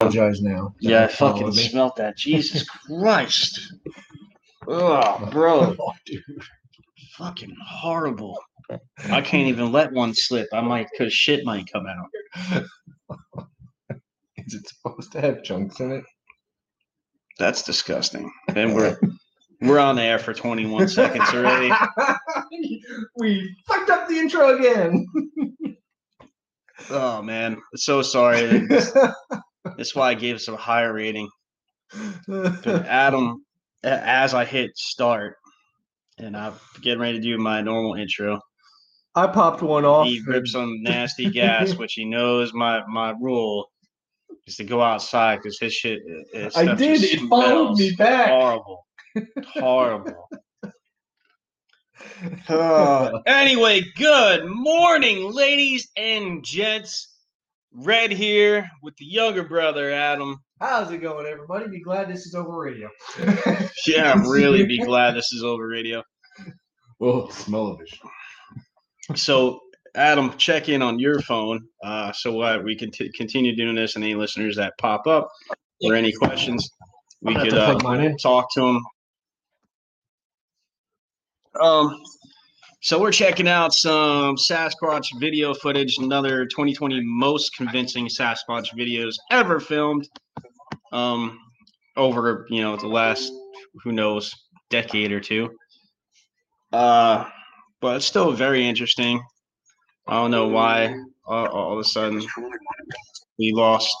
apologize now. Yeah, I fucking smelt that. Jesus Christ. Oh, bro. Oh, dude. Fucking horrible. I can't even let one slip. I might, cause shit might come out. Is it supposed to have chunks in it? That's disgusting. And we're we're on air for 21 seconds already. we fucked up the intro again. Oh man, so sorry. That's, why I gave us a higher rating. Adam, as I hit start, and I'm getting ready to do my normal intro, I popped one off. he rips some nasty gas, which he knows my my rule is to go outside because his shit. his I did. It followed me back. Horrible, horrible. Uh, anyway, good morning, ladies and gents. Red here with the younger brother, Adam. How's it going, everybody? Be glad this is over radio. Yeah, I'm really be glad this is over radio. Oh, smell of it. So, Adam, check in on your phone uh, so what we can t- continue doing this, and any listeners that pop up or any questions, we could to uh, plug mine talk to them. Um, so we're checking out some Sasquatch video footage, another 2020 most convincing Sasquatch videos ever filmed. Um, over you know the last who knows decade or two. Uh, but it's still very interesting. I don't know why uh, all of a sudden we lost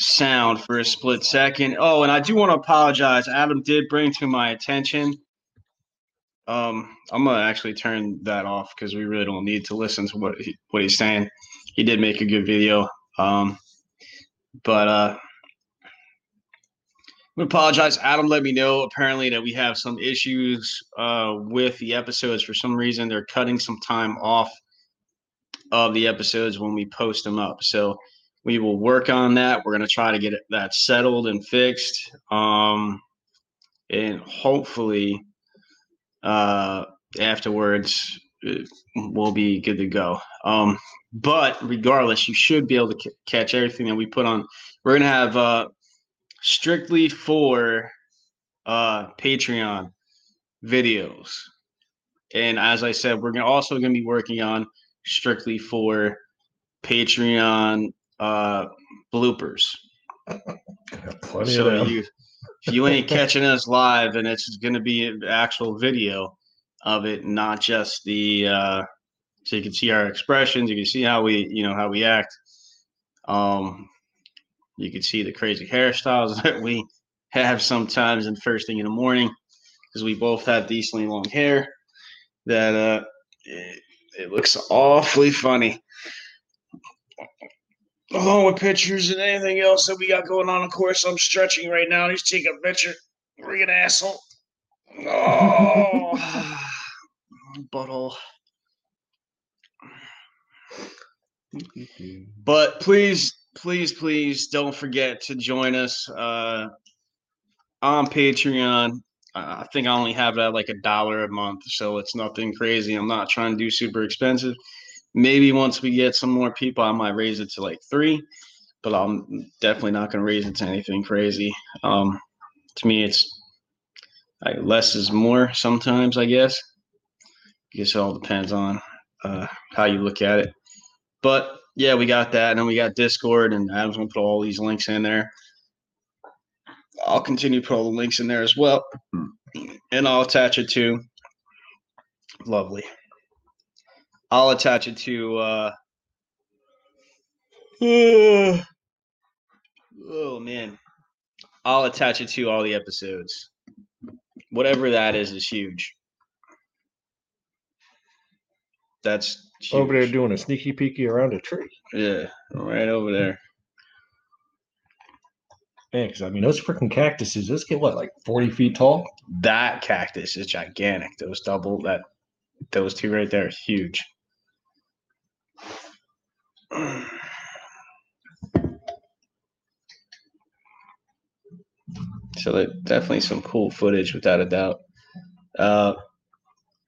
sound for a split second. Oh, and I do want to apologize. Adam did bring to my attention. Um, I'm gonna actually turn that off because we really don't need to listen to what he, what he's saying. He did make a good video. Um, but uh, I apologize. Adam let me know apparently that we have some issues uh, with the episodes. For some reason, they're cutting some time off of the episodes when we post them up. So we will work on that. We're to try to get that settled and fixed. Um, and hopefully, uh, afterwards, we'll be good to go. Um, but regardless, you should be able to c- catch everything that we put on. We're going to have uh, strictly for uh, Patreon videos. And as I said, we're gonna also going to be working on strictly for Patreon uh, bloopers. Plenty so of them. you, if you ain't catching us live, and it's going to be an actual video of it, not just the. Uh, so you can see our expressions. You can see how we, you know, how we act. Um, you can see the crazy hairstyles that we have sometimes and first thing in the morning because we both have decently long hair. That uh, it, it looks awfully funny. Along with pictures and anything else that we got going on. Of course, I'm stretching right now. Let's take a picture. Freaking asshole. Oh, butthole. But please, please, please don't forget to join us uh, on Patreon. I think I only have that like a dollar a month, so it's nothing crazy. I'm not trying to do super expensive. Maybe once we get some more people, I might raise it to like three, but I'm definitely not going to raise it to anything crazy. Um, to me, it's like less is more sometimes, I guess. I guess it all depends on uh, how you look at it. But yeah, we got that, and then we got Discord, and Adam's gonna put all these links in there. I'll continue to put all the links in there as well, and I'll attach it to. Lovely. I'll attach it to. uh Oh man, I'll attach it to all the episodes. Whatever that is is huge. That's huge. Over there doing a sneaky peeky around a tree. Yeah, right over there. Man, because I mean, those freaking cactuses, those get what, like 40 feet tall? That cactus is gigantic. Those double that those two right there huge. So that definitely some cool footage without a doubt. Uh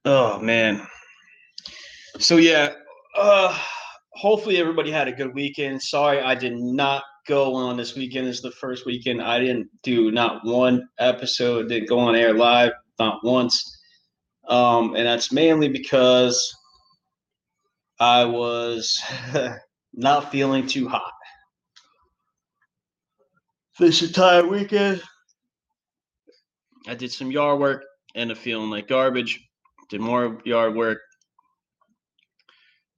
oh man. So yeah, uh hopefully everybody had a good weekend. Sorry I did not go on this weekend. This is the first weekend I didn't do not one episode, didn't go on air live, not once. Um, and that's mainly because I was not feeling too hot. This entire weekend, I did some yard work, ended up feeling like garbage. Did more yard work,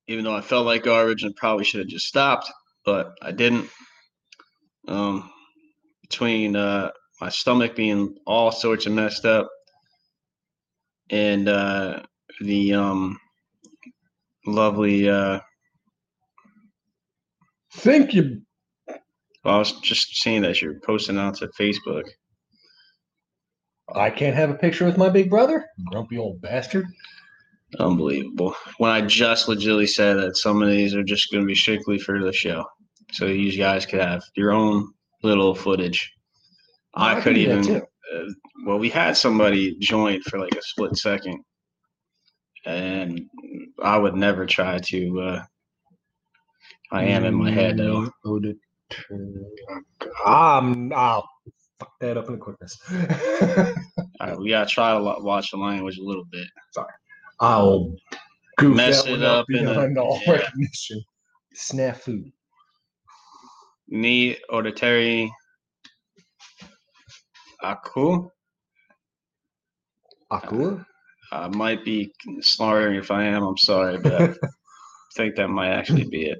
even though I felt like garbage and probably should have just stopped, but I didn't. Um, between uh, my stomach being all sorts of messed up and uh, the um, lovely. Uh, Thank you. well, I was just seeing that you're posting out to Facebook. I can't have a picture with my big brother. Grumpy old bastard. Unbelievable. When I just legitimately said that some of these are just going to be strictly for the show, so you guys could have your own little footage. I, can could even. Uh, well, we had somebody join for like a split second, and I would never try to. Uh, I am in my head though. Mm, Um, I'll fuck that up in the quickness. All right, we gotta try to watch the language a little bit. Sorry, I'll goof Mess it up in a- all yeah. recognition. Snafu. Ni Odeteri Aku. Akua? I might be slurring if I am. I'm sorry, but I think that might actually be it.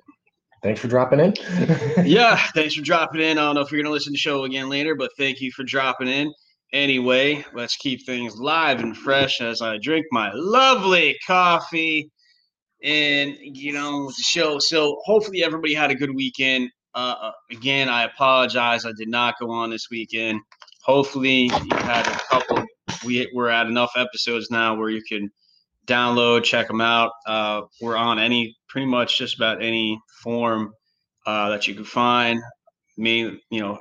Thanks for dropping in. Yeah, thanks for dropping in. I don't know if you're gonna listen to the show again later, but thank you for dropping in. Anyway, let's keep things live and fresh as I drink my lovely coffee and get on with the show. So hopefully everybody had a good weekend. Uh, uh, again, I apologize. I did not go on this weekend. Hopefully you had a couple. We we're at enough episodes now where you can download, check them out. Uh, we're on any pretty much just about any form uh, that you can find. Me, you know,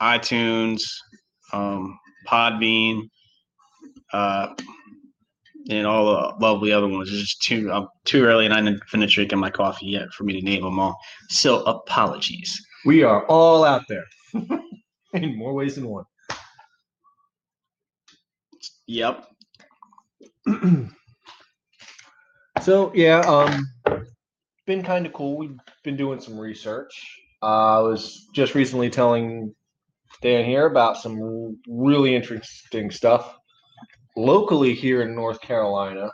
iTunes, um, Podbean, uh, and all the lovely other ones. It's just too I'm too early, and I didn't finish drinking my coffee yet for me to name them all. So apologies. we are all out there in more ways than one. Yep. so yeah, um, been kind of cool. We've been doing some research. Uh, I was just recently telling Dan here about some really interesting stuff locally here in North Carolina.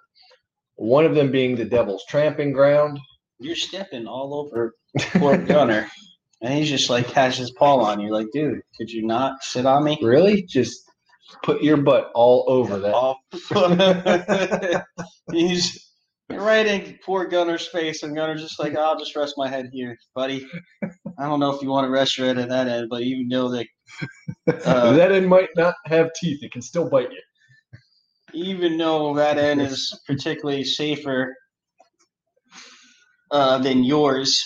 One of them being the Devil's Tramping Ground. You're stepping all over poor Gunner, and he's just like has his paw on you. Like, dude, could you not sit on me? Really? Just put your butt all over that. off. He's right in poor Gunner's face, and Gunner's just like, I'll just rest my head here, buddy. I don't know if you want to rest your head at that end, but you know that uh, that end might not have teeth. It can still bite you. even though that end is particularly safer uh, than yours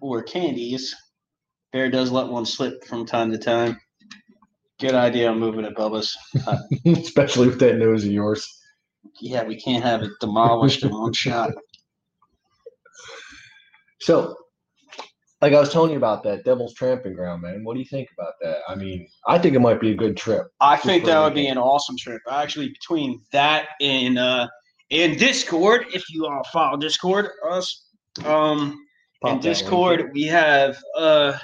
or Candy's, Bear does let one slip from time to time. Good idea on moving it, Bubba's. Especially with that nose of yours. Yeah, we can't have it demolished in one shot. So, like I was telling you about that Devil's Tramping Ground, man. What do you think about that? I mean, I think it might be a good trip. I think that would be an awesome trip. Actually, between that and uh and Discord, if you all follow Discord, us um Pop in. Discord we have uh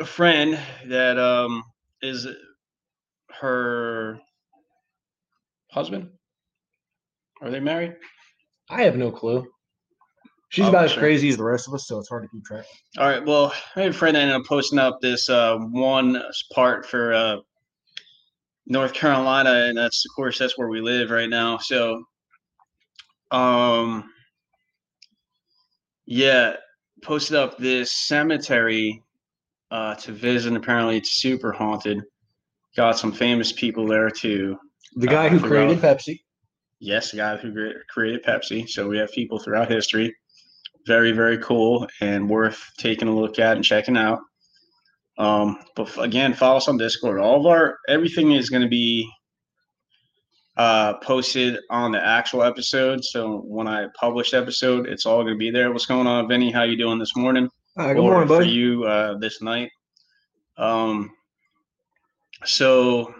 a friend that um is her husband. Are they married? I have no clue. She's Oh, about as sure. crazy as the rest of us, so it's hard to keep track. All right. Well, I have a friend that ended up posting up this uh, one part for uh, North Carolina, and that's of course that's where we live right now. So, um, yeah, posted up this cemetery uh, to visit. Apparently, it's super haunted. Got some famous people there too. The Uh, guy I who created Pepsi. Yes, the guy who created Pepsi. So we have people throughout history. Very, very cool and worth taking a look at and checking out. Um, but again, follow us on Discord. All of our everything is going to be uh, posted on the actual episode. So when I publish the episode, it's all going to be there. What's going on, Vinny? How you doing this morning? Hi, good or morning, for buddy. you uh, this night. Um, so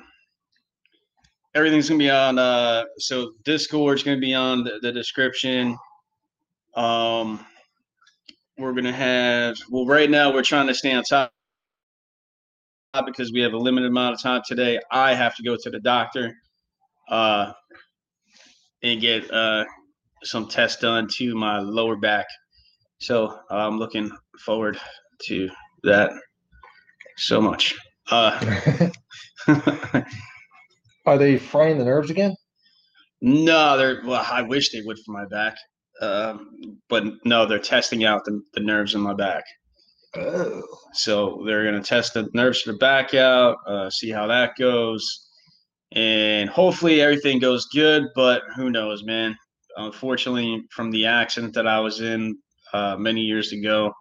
everything's gonna be on. Uh, so Discord's gonna be on the, the description. Um, we're gonna have. Well, right now we're trying to stay on top because we have a limited amount of time today. I have to go to the doctor, uh, and get uh some tests done to my lower back. So I'm looking forward to that so much. Uh, Are they frying the nerves again? no, they're well. I wish they would for my back, um, but no, they're testing out the, the nerves in my back. Oh. So they're gonna test the nerves to the back out, uh, see how that goes, and hopefully everything goes good. But who knows, man? Unfortunately, from the accident that I was in uh, many years ago,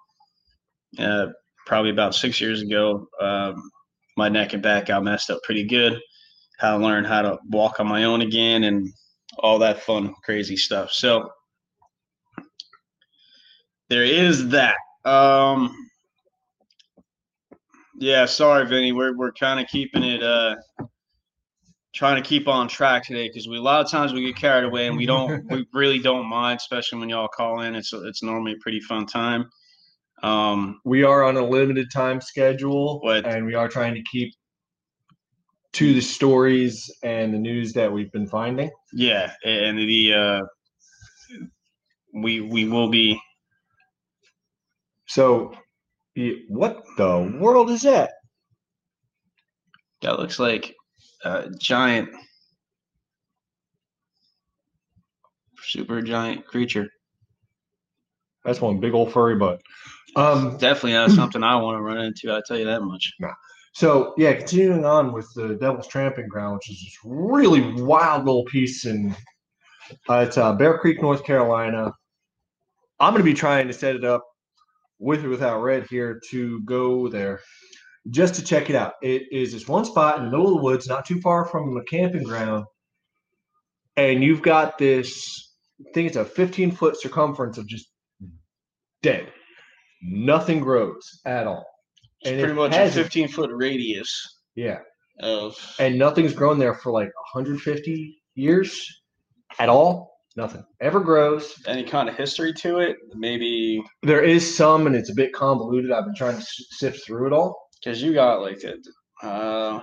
uh, probably about six years ago, um, my neck and back got messed up pretty good. How to learn how to walk on my own again, and all that fun, crazy stuff. So there is that. Um, yeah, sorry, Vinny. We're we're kind of keeping it uh trying to keep on track today because we a lot of times we get carried away and we don't we really don't mind, especially when y'all call in. It's it's normally a pretty fun time. Um, We are on a limited time schedule, What? and we are trying to keep to the stories and the news that we've been finding. yeah, and the uh we we will be So, y- what the world is that? that looks like a giant super giant creature. That's one big old furry butt. Um, Definitely not something I want to run into, I'll tell you that much. So yeah, continuing on with the Devil's Tramping Ground, which is this really wild little piece in uh, it's uh, Bear Creek, North Carolina. I'm going to be trying to set it up with or without Red here to go there just to check it out. It is this one spot in the middle of the woods, not too far from the camping ground, and you've got this. I think it's a 15 foot circumference of just dead. Nothing grows at all. It's And pretty much a hasn't- 15 foot radius Yeah. of and nothing's grown there for like 150 years at all. Nothing ever grows. any kind of history to it. Maybe There is some, and it's a bit convoluted. I've been trying to sift through it all. because you got like a, uh,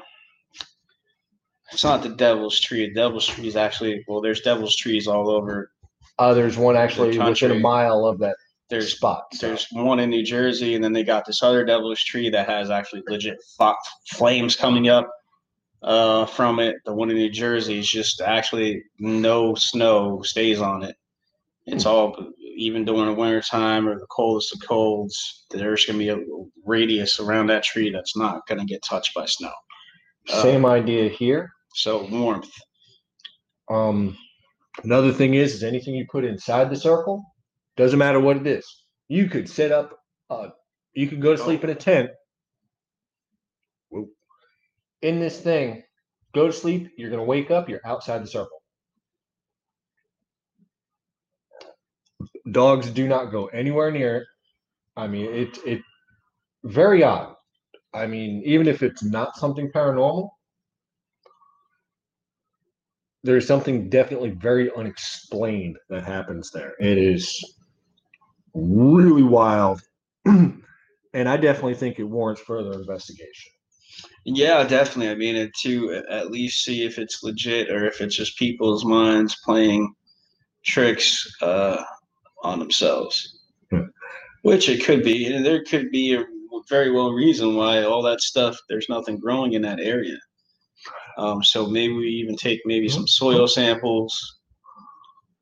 it's not the devil's tree. The devil's tree is actually well, there's devil's trees all over. Uh, there's one actually within a mile of that There's spot. there's one in New Jersey, and then they got this other devil's tree that has actually legit flames coming up uh, from it. The one in New Jersey is just actually no snow stays on it. It's all even during the winter time or the coldest of colds. There's gonna be a radius around that tree that's not gonna get touched by snow. Uh, Same idea here. So warmth. Um, another thing is, is anything you put inside the circle doesn't matter what it is. You could set up. Uh, you could go to sleep in a tent. In this thing, go to sleep. You're gonna wake up. You're outside the circle. Dogs do not go anywhere near it. I mean, it it very odd. I mean, even if it's not something paranormal, there's something definitely very unexplained that happens there. It is really wild. and I definitely think it warrants further investigation. Yeah, definitely. I mean, it to at least see if it's legit or if it's just people's minds playing tricks uh, on themselves. Which it could be, and there could be a very well reason why all that stuff. There's nothing growing in that area. Um, so maybe we even take maybe some soil samples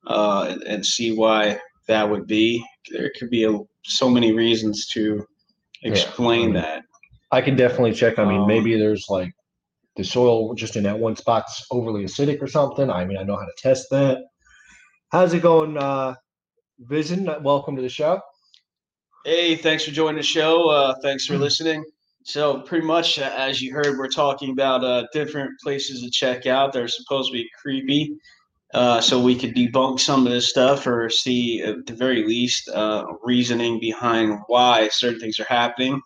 uh, and, and see why that would be. There could be a, so many reasons to Yeah, explain I mean, that. I can definitely check. I mean, Um, maybe there's like the soil just in that one spot's overly acidic or something. I mean, I know how to test that. How's it going, uh, Vision? Welcome to the show. Hey, thanks for joining the show. Uh, thanks for listening. So, pretty much, uh, as you heard, we're talking about uh, different places to check out. They're supposed to be creepy. Uh, so we could debunk some of this stuff or see, at the very least, uh, reasoning behind why certain things are happening.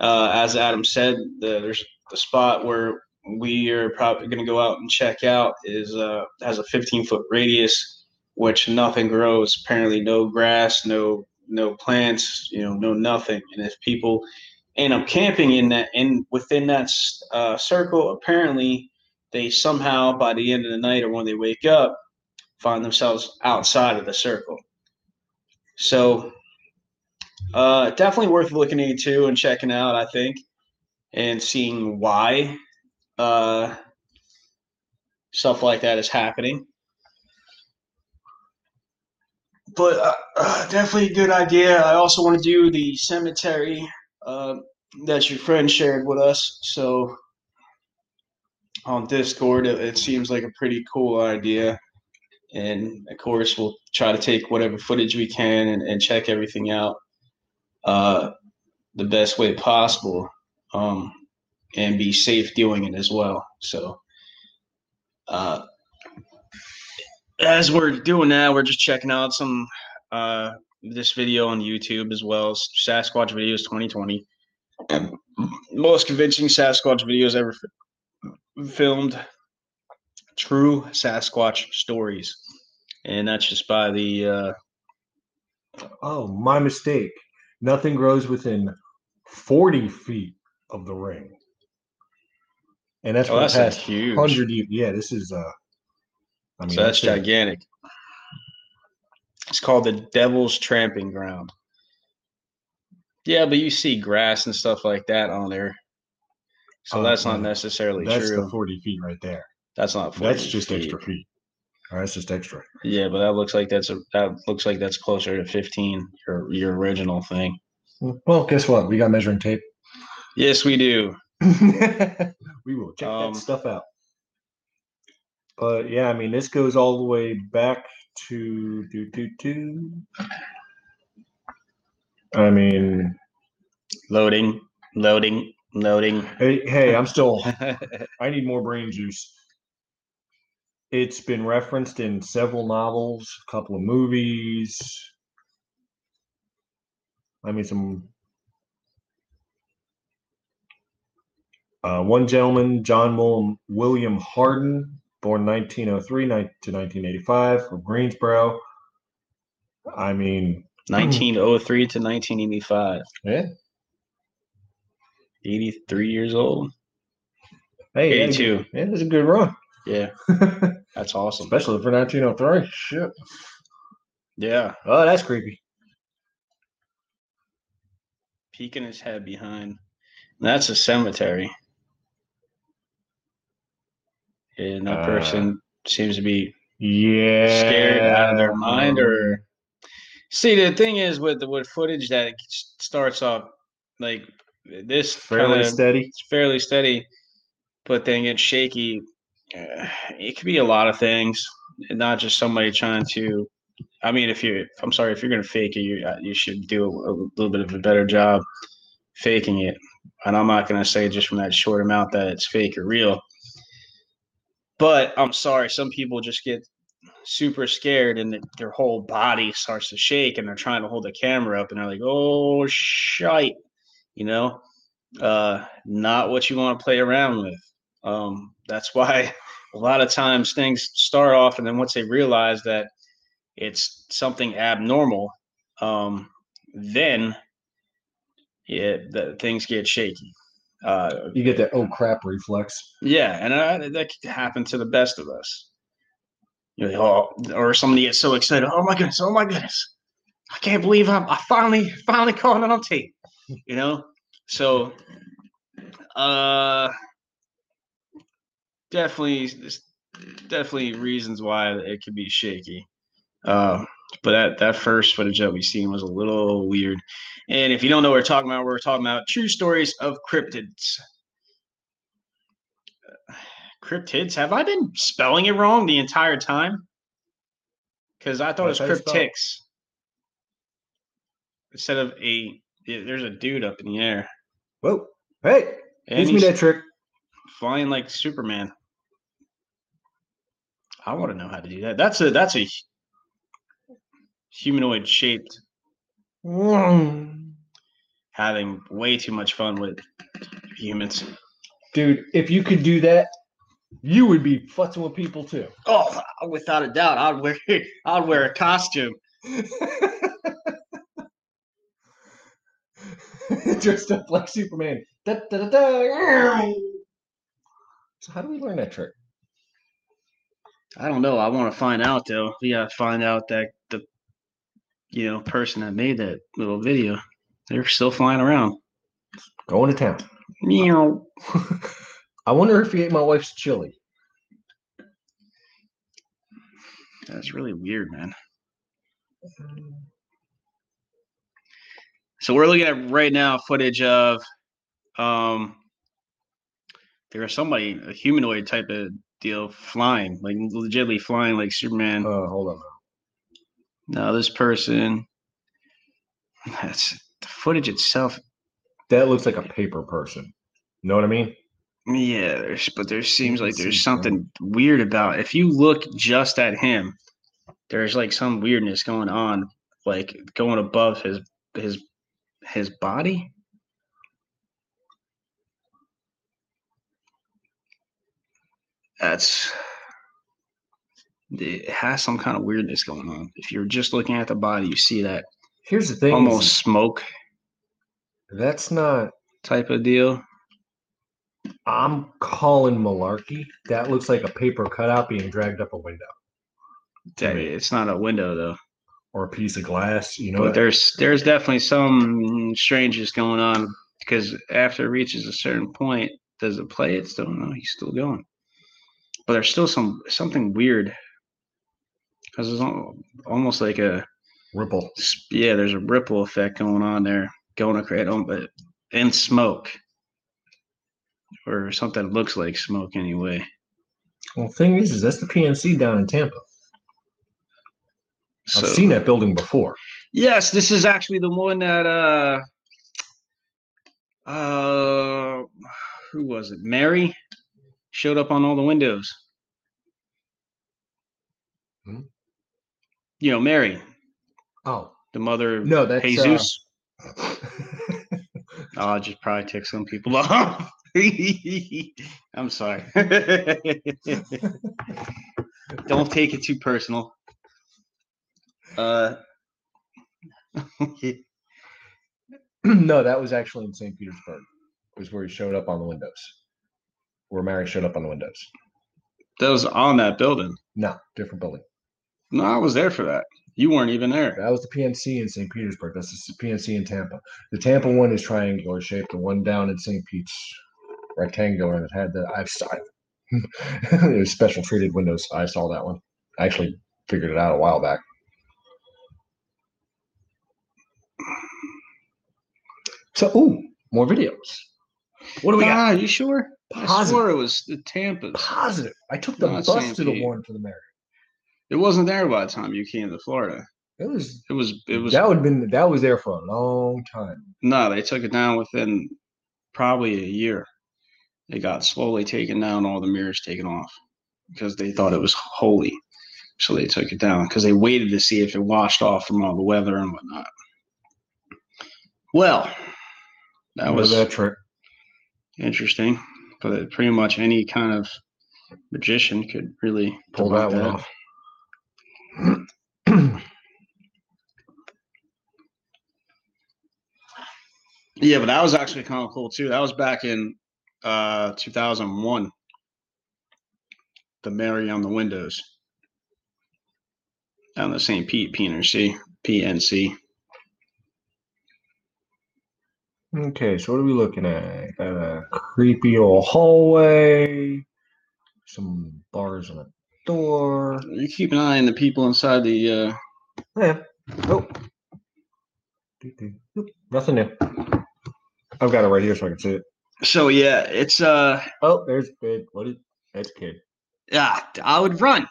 Uh, as Adam said, the, there's the spot where we are probably going to go out and check out is uh, has a 15 foot radius, which nothing grows. Apparently, no grass, no no plants, you know, no nothing. And if people end up camping in that in within that uh, circle, apparently they somehow by the end of the night or when they wake up find themselves outside of the circle. So uh, definitely worth looking into and checking out, I think, and seeing why uh, stuff like that is happening. But uh, uh, definitely a good idea. I also want to do the cemetery uh, that your friend shared with us. So on Discord, it, it seems like a pretty cool idea. And of course, we'll try to take whatever footage we can and, and check everything out uh, the best way possible um, and be safe doing it as well. So, uh, as we're doing that, we're just checking out some uh, this video on YouTube as well as Sasquatch Videos 2020. Most convincing Sasquatch videos ever filmed. True Sasquatch stories, and that's just by the. Uh, Oh, my mistake. Nothing grows within 40 feet of the ring. And that's oh, for that's the past huge. 100 years. Yeah, this is, uh, I mean, so that's it. gigantic. It's called the Devil's Tramping Ground. Yeah, but you see grass and stuff like that on there. So Oh, that's not necessarily That's true. the 40 feet right there. that's not 40 That's just feet. extra feet. All right, that's just extra. Yeah, but that looks like that's a that looks like that's closer to 15, your your original thing. Well, guess what? We got measuring tape. Yes, we do. we will check Um, that stuff out. But yeah, I mean, this goes all the way back to do do do. I mean, Loading, loading, loading. hey, hey, I'm still. I need more brain juice. It's been referenced in several novels, a couple of movies. I mean, some. Uh, one gentleman, John William, William Harden, born 1903 to 1985 from Greensboro. I mean, 1903 to 1985. yeah. 83 years old. Hey, 82. Yeah, it's a good run, Yeah, that's awesome. especially for 1903. Shit. Yeah, Oh, that's creepy. peeking his head behind. That's a cemetery. And that Uh, person seems to be Yeah. scared out of their mind or see the thing is with the with footage that it starts off like this fairly kinda- steady. it's fairly steady but then gets shaky uh, it could be a lot of things not just somebody trying to i mean if you i'm sorry if you're going to fake it you, uh, you should do a, a little bit of a better job faking it. And i'm not going to say just from that short amount that it's fake or real. But i'm sorry some people just get super scared and their whole body starts to shake and they're trying to hold the camera up and they're like oh shite you know uh not what you want to play around with um that's why a lot of times things start off and then once they realize that it's something abnormal um then yeah the, things get shaky uh You get that oh crap reflex. yeah, and uh, that could happen to the best of us. You know, oh, or somebody gets so excited. Oh my goodness! Oh my goodness! I can't believe I'm I finally finally caught it on tape. You know, so uh, definitely, definitely reasons why it could be shaky. Uh, but that that first footage that we seen was a little weird. And if you don't know what we're talking about, we're talking about true stories of cryptids cryptids. Have I been spelling it wrong the entire time? Because I thought it was cryptics instead of a. yeah, There's a dude up in the air, Whoa. Hey, and teach me that trick. flying like Superman. I want to know how to do that. That's a that's a humanoid shaped mm. having way too much fun with humans. Dude, if you could do that, you would be futzing with people too. Oh, without a doubt, I'd wear I'd wear a costume. Dressed up like Superman. Da, da, da, da. So how do we learn that trick? I don't know. I want to find out though. We gotta find out that the you know person that made that little video, they're still flying around. Going to town. Meow. I wonder if he ate my wife's chili. That's really weird, man. Um, So we're looking at right now footage of um there was somebody a humanoid type of deal flying, like legitimately flying like Superman. Uh, hold on. Now this person that's the footage itself. That looks like a paper person. You know what I mean? Yeah, there's but there seems like there's something weird about if you look just at him, there's like some weirdness going on, like going above his his his body. That's it has some kind of weirdness going on. If you're just looking at the body, you see that Here's the thing. almost smoke That's not. type of deal. I'm calling malarkey. That looks like a paper cutout being dragged up a window That- It's not a window though. Or a piece of glass. You know, but there's there's definitely some strangeness going on because after it reaches a certain point, does it play? It still no, he's still going. But there's still some something weird because it's almost like a ripple. yeah. There's a ripple effect going on there, going to create on, but in smoke or something that looks like smoke anyway. Well, the thing is, is that's the PNC down in Tampa. So I've seen that building before. Yes, this is actually the one that uh uh who was it? Mary showed up on all the windows. Hmm? You know, Mary, Oh the mother of no, that's uh, Jesus. I'll just probably tick some people off. I'm sorry. Don't take it too personal. Uh no, that was actually in St. Petersburg. It was where he showed up on the windows. Where Mary showed up on the windows. that was on that building. No, different building. No, I was there for that. You weren't even there. That was the PNC in St. Petersburg. That's the PNC in Tampa. The Tampa one is triangular shaped. The one down in St. Pete's rectangular and it had the I've saw it was special treated windows. I saw that one. I actually figured it out a while back. So, ooh, more videos. What do we got? Ah, you sure? I Positive. swore it was the Tampa's. Positive. I took the Not bus to the one for the mayor. It wasn't there by the time you came to Florida. It was. It was. It was. that would have been. That was there for a long time. No, they took it down within probably a year. It got slowly taken down, all the mirrors taken off because they thought it was holy. So they took it down because they waited to see if it washed off from all the weather and whatnot. Well, that Remember was that trick. interesting. But pretty much any kind of magician could really Pull that one off. Yeah, but that was actually kind of cool too. That was back in uh 2001. The Mary on the windows. Down the St. Pete PNC. PNC. Okay, so what are we looking at? Got a creepy old hallway, some bars on a door. You keep an eye on the people inside the uh Yeah. Oh. Nothing new. I've got it right here so I can see it. so yeah, it's uh Oh, there's kid. What is that's kid. yeah, I would run.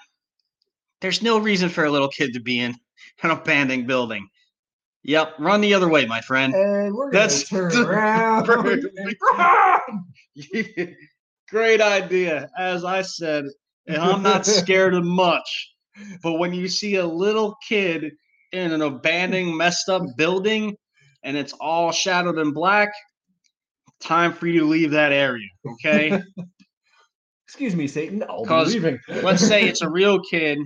There's no reason for a little kid to be in an abandoned building. Yep, run the other way, my friend. And we're That's gonna the turn around. and! Great idea. As I said, and I'm not scared of much. But when you see a little kid in an abandoned, messed up building and it's all shadowed in black, time for you to leave that area. Okay. Excuse me, Satan. I'll be leaving. Let's say it's a real kid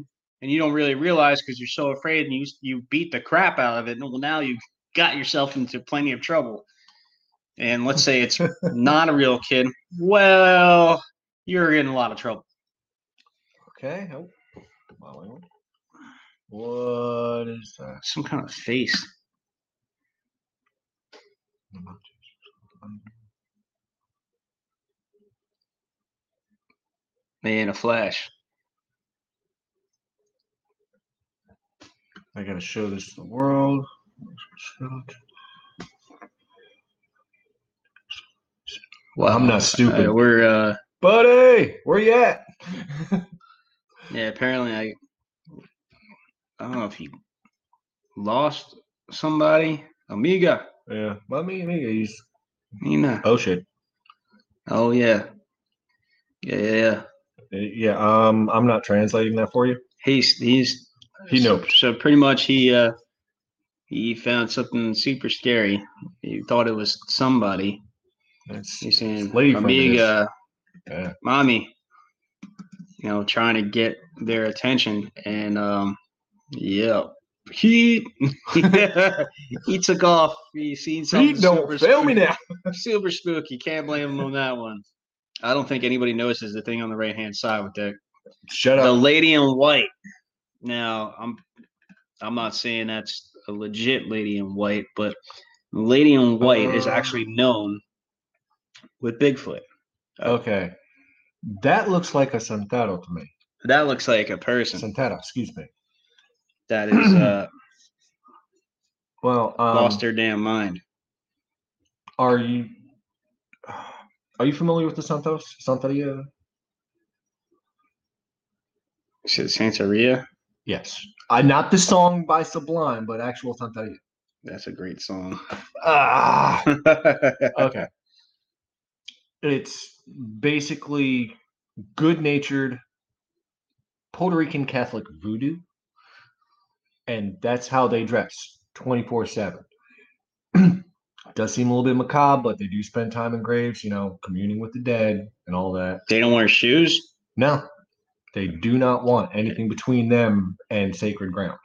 and you don't really realize because you're so afraid and you you beat the crap out of it. And well, now you got yourself into plenty of trouble. And let's say it's not a real kid. Well, you're in a lot of trouble. Okay. Oh. Wow. What is that? Some kind of face. Man, a flash. I gotta show this to the world. Well, I'm not stupid. we're uh Buddy, where you at? yeah, apparently I I don't know if he lost somebody. Amiga. yeah, well, me, me, he's Nina. oh shit. Oh yeah. Yeah, yeah, yeah. Uh, Yeah, um, I'm not translating that for you. He's he's He so, so pretty much he uh he found something super scary. He thought it was somebody. It's, He's saying lady friend it is. Amiga, yeah. mommy. You know, trying to get their attention. And um yeah. He he took off. He seen something Pete, don't fail me now. Super spooky. Can't blame him on that one. I don't think anybody notices the thing on the right hand side with the Shut up. the lady in white. Now, I'm I'm not saying that's a legit lady in white, but lady in white is Uh. actually known with Bigfoot. Okay, that looks like a Santero to me. That looks like a person. Santero, excuse me. That is uh, Well, um, lost their damn mind. are you are you familiar with the Santos Santeria? Is it Santeria? Yes, uh, not the song by Sublime, but actual Santeria. That's a great song. Ah, okay. It's basically good-natured Puerto Rican Catholic voodoo, and that's how they dress 24/7. Does seem a little bit macabre, but they do spend time in graves, you know, communing with the dead and all that. they don't wear shoes. No, they do not want anything between them and sacred ground.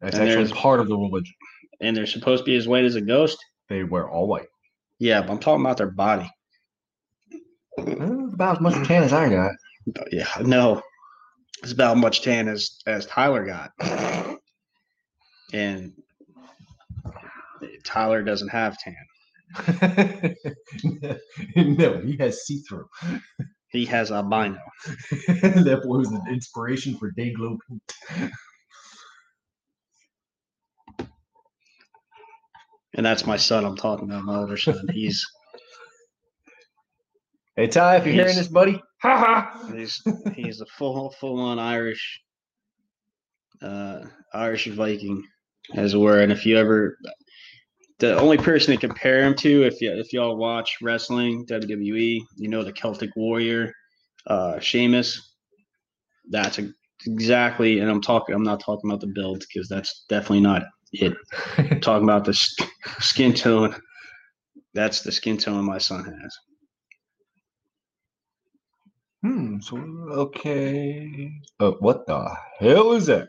That's And actually part of the religion. And they're supposed to be as white as a ghost. They wear all white. Yeah, but I'm talking about their body. About as much tan as I got. Yeah, no. It's about as much tan as as Tyler got. And Tyler doesn't have tan. no, he has see-through. He has albino. that boy was an inspiration for Dayglow Paint. And that's my son I'm talking about, my older son. He's Hey Ty, if you're hearing this, buddy, ha ha. he's he's a full full on Irish uh Irish Viking as it were. And if you ever the only person to compare him to, if you if y'all watch wrestling, WWE, you know the Celtic Warrior, uh Sheamus. That's a, exactly, and I'm talking. I'm not talking about the build because that's definitely not it. I'm talking about the skin tone. That's the skin tone my son has. Hmm. So okay. Uh, what the hell is that?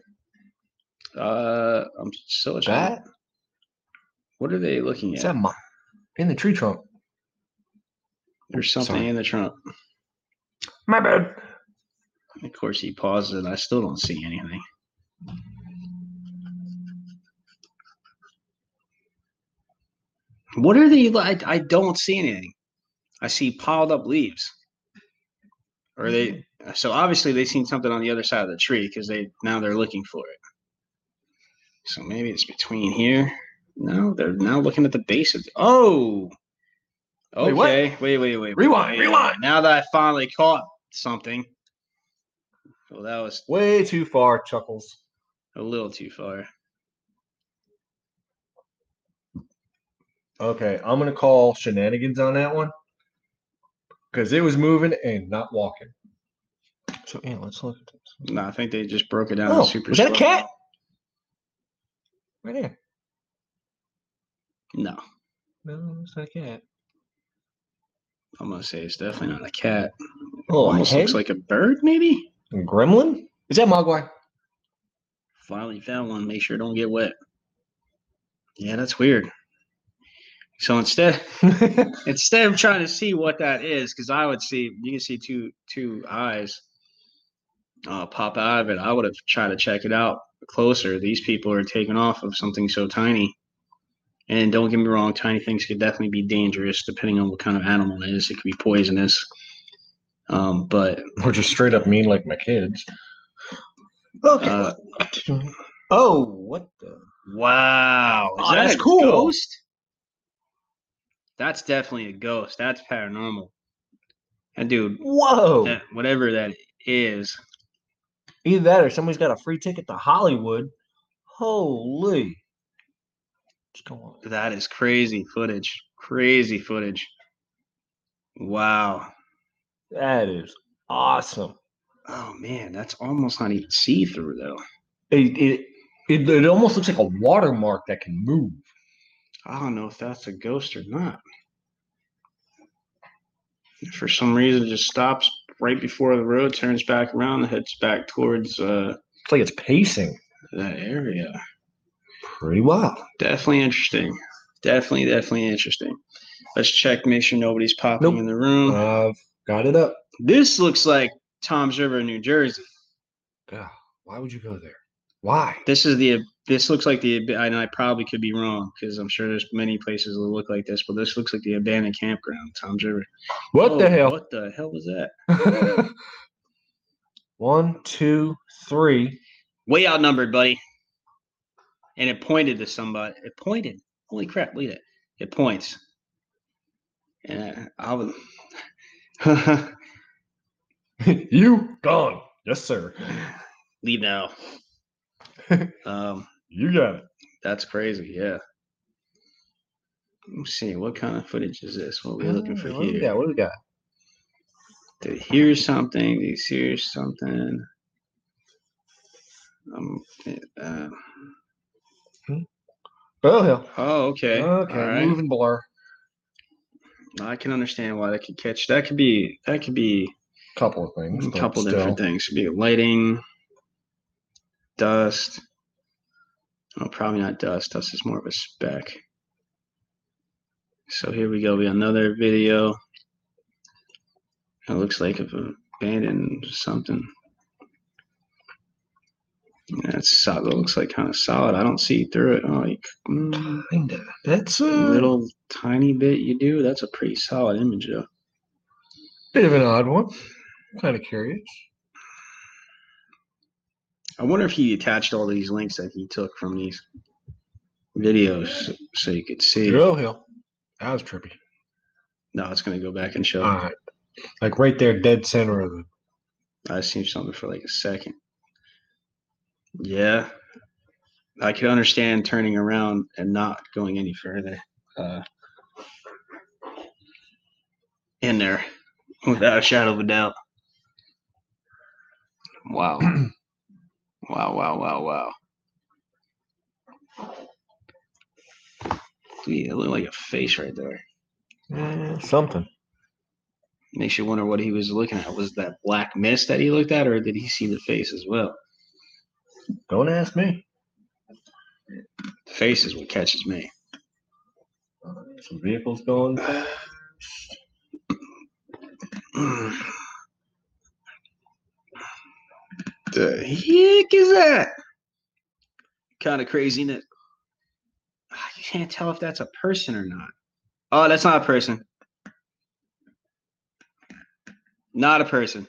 Uh, I'm so. That? What are they looking Is at? that my, in the tree trunk? There's something Sorry. in the trunk. My bad. Of course, he pauses it. I still don't see anything. What are they like? I don't see anything. I see piled up leaves. Or they so obviously they seen something on the other side of the tree because they now they're looking for it. So maybe it's between here. No, they're now looking at the base of. The, Oh, Wait, okay. Wait, wait, wait. wait, Rewind, wait. rewind. Now that I finally caught something. Well, that was Way too far, Chuckles. a little too far. Okay, I'm gonna call shenanigans on that one because it was moving and not walking. So yeah, let's look. At this. No, I think they just broke it down. Oh, super was that a cat? Right there. No, No, it's not a cat. I'm gonna say it's definitely not a cat. Oh, Almost looks like a bird, maybe. a gremlin. Is that Mogwai? Finally found one. Make sure it don't get wet. Yeah, that's weird. So instead, instead of trying to see what that is, because I would see you can see two two eyes uh, pop out of it. I would have tried to check it out closer. These people are taking off of something so tiny. And don't get me wrong, tiny things could definitely be dangerous depending on what kind of animal it is. It could be poisonous. Um, but or just straight up mean like my kids. Okay. uh, oh, what the? wow, is Oh, that that's a cool. ghost? That's definitely a ghost. That's paranormal. And dude, Whoa! that, whatever that is, Either that or somebody's got a free ticket to Hollywood. Holy! That is crazy footage. Crazy footage. Wow. That is awesome. Oh man, that's almost not even see through though. It, it it it almost looks like a watermark that can move. I don't know if that's a ghost or not. For some reason, it just stops right before the road, turns back around, and heads back towards uh, It's like it's pacing. that area. Pretty wild. Definitely interesting. Definitely, definitely interesting. Let's check, make sure nobody's popping Nope. in the room. I've got it up. this looks like Toms River, New Jersey. God, why would you go there? Why? This is the. This looks like the. And I probably could be wrong because I'm sure there's many places that look like this, but this looks like the abandoned campground, Toms River. What the Oh, hell? What the hell was that? One, two, three. Way outnumbered, buddy. And it pointed to somebody. It pointed. Holy crap! Look at it. It points. And I was. you gone. Yes, sir. Leave now. um, You got it. that's crazy. Yeah. Let's see. What kind of footage is this? What are we looking for Uh, what here? got? What do we got? Did he hear something? Did he hear something? Um, uh, Oh hell. oh, okay. Okay. All right. Moving blur. I can understand why that could catch. That could be. That could be A Couple of things. a couple different things. Could be lighting, dust. Oh, probably not dust. Dust is more of a speck. So here we go. We got another video. It looks like of abandoned something. That's solid. That looks like kind of solid. I don't see through it. Like mm, Kinda. That's a a little tiny bit you do. That's a pretty solid image, though. bit of an odd one. Kind of curious. I wonder if he attached all these links that he took from these videos so you could see. Oh hell. That was trippy. No, it's gonna go back and show. All right. Like right there, dead center of the. I seen something for like a second. Yeah, I could understand turning around and not going any further. Uh, in there, without a shadow of a doubt. Wow. wow! Wow! Wow! Wow! Yeah, it looked like a face right there. Eh, something. Makes you wonder what he was looking at. Was that black mist that he looked at, or did he see the face as well? Don't ask me. The face is what catches me. Some vehicles going. past. the heck is that? Kind of craziness. isn't it? Ah, You can't tell if that's a person or not. Oh, that's not a person. Not a person.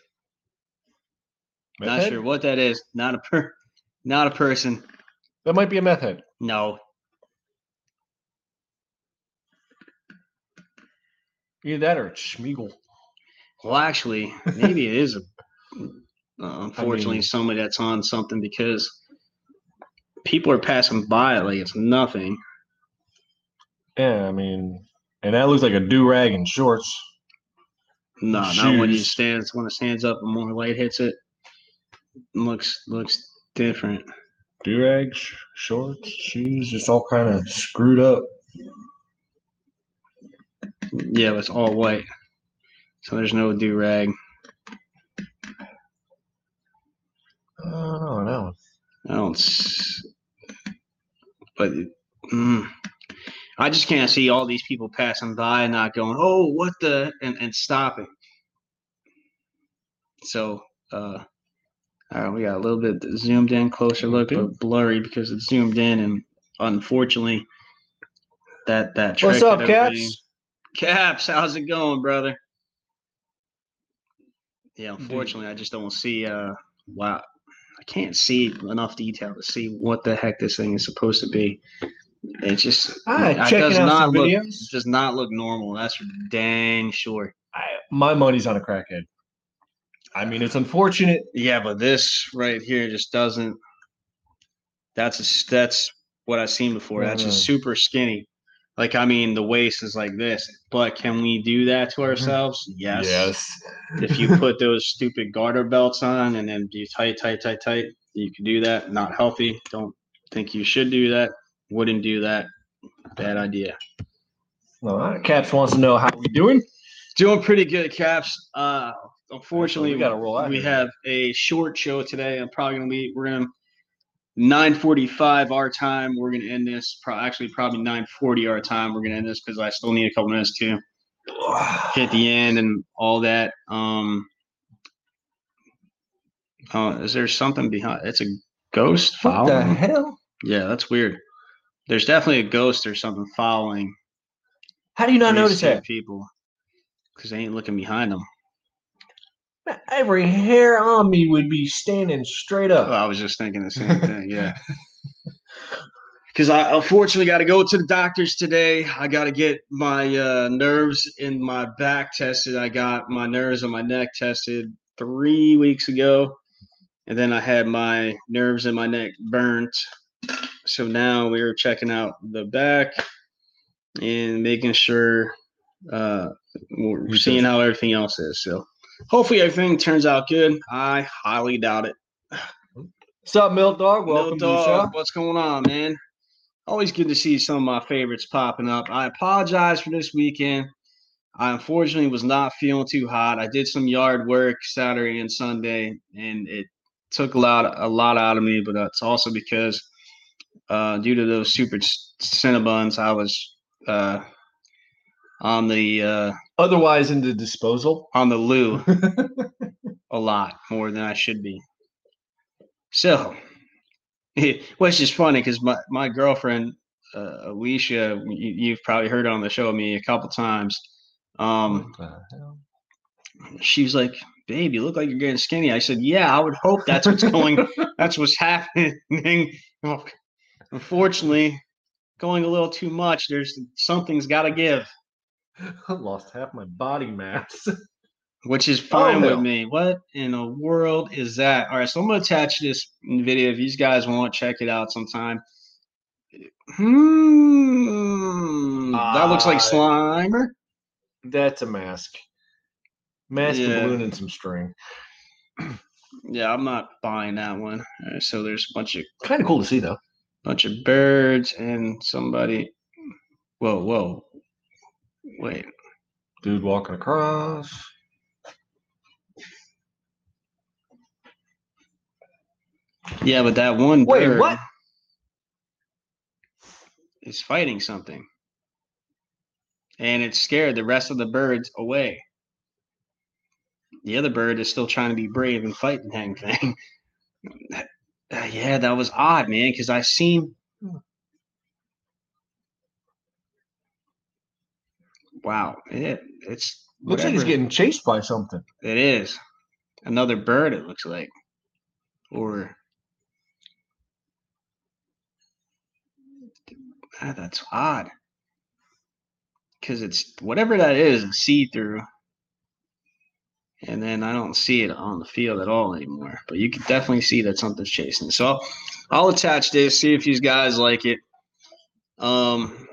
Meth Not head? sure what that is. Not a per. Not a person. That might be a meth head. No. Either that or it's Sméagol. Well, actually, maybe it is a. Uh, unfortunately, mean- somebody that's on something because people are passing by it like it's nothing. Yeah, I mean, and that looks like a do rag and shorts. No, not when he stands when it stands up and more light hits it. looks looks different. Do rags, shorts, shoes, it's all kind of screwed up. Yeah, it's all white. So there's no do rag. Oh no. I don't. But mm, I just can't see all these people passing by and not going, "Oh, what the," and, and stopping. So, uh, all right, we got a little bit zoomed in, closer look, but blurry because it's zoomed in, and unfortunately, that that. What's up, Caps? Caps, how's it going, brother? Yeah, unfortunately, I just don't see. Uh, wow, I can't see enough detail to see what the heck this thing is supposed to be. It just Ah, it does not look videos. does not look normal. That's for dang sure. I, my money's on a crackhead. I mean, it's unfortunate. Yeah, but this right here just doesn't. That's a, that's what I've seen before. That's just Mhm. super skinny. Like I mean, the waist is like this. But can we do that to ourselves? Yes. Yes. if you put those stupid garter belts on and then you tight, tight, tight, tight, you can do that. Not healthy. Don't think you should do that. Wouldn't do that. Bad idea. All right, Caps wants to know how we doing. Doing pretty good, Caps. Uh, unfortunately, we gotta roll out we here. have a short show today. I'm probably gonna be. We're gonna 9:45 our time. We're gonna end this. Pro- actually, probably 9:40 our time. We're gonna end this because I still need a couple minutes to hit the end and all that. Um, uh, is there something behind? It's a ghost following. What the hell? Yeah, that's weird. There's definitely a ghost or something following. How do you not notice that? people because they ain't looking behind them. Every hair on me would be standing straight Oh, up. I was just thinking the same thing. Yeah. Because I unfortunately got to go to the doctors today. I got to get my uh, nerves in my back tested. I got my nerves on my neck tested three weeks ago. And then I had my nerves in my neck burnt. So now we are checking out the back and making sure uh, we're seeing how everything else is. So hopefully everything turns out good. I highly doubt it. What's up, Milk Dog? Welcome to the show. what's going on, man? Always good to see some of my favorites popping up. I apologize for this weekend. I unfortunately was not feeling too hot. I did some yard work Saturday and Sunday, and it took a lot, a lot out of me. But it's also because, uh, due to those super c- Cinnabons, I was uh, on the uh, Otherwise, in the disposal. on the loo a lot more than I should be. So, which is funny because my, my girlfriend, uh, Alicia, you, you've probably heard on the show with me a couple times. Um, What the hell? she was like, "Babe, you look like you're getting skinny." I said, "Yeah, I would hope that's what's going. that's what's happening." Unfortunately, going a little too much. There's something's got to give. I lost half my body mass. which is fine with me. What in the world is that? All right, so I'm gonna attach this video if you guys want. To check it out sometime. Hmm, that looks like Uh, Slimer. That's a mask. Mask, Yeah. a balloon, and some string. Yeah, I'm not buying that one. Right, so there's a bunch of Kind of cool to see, though. bunch of birds and somebody. Whoa, whoa, wait. Dude walking across. Yeah, but that one Wait, bird what? is fighting something, and it scared the rest of the birds away. The other bird is still trying to be brave and fight the dang thing. Uh, yeah, that was odd, man, because I seen. Wow, it, it's Looks like he's getting chased by something. It is another bird. It looks like, or Ah, that's odd. Because it's whatever that is, is see through. And then I don't see it on the field at all anymore. But you can definitely see that something's chasing. So I'll, I'll attach this, see if you guys like it. Um,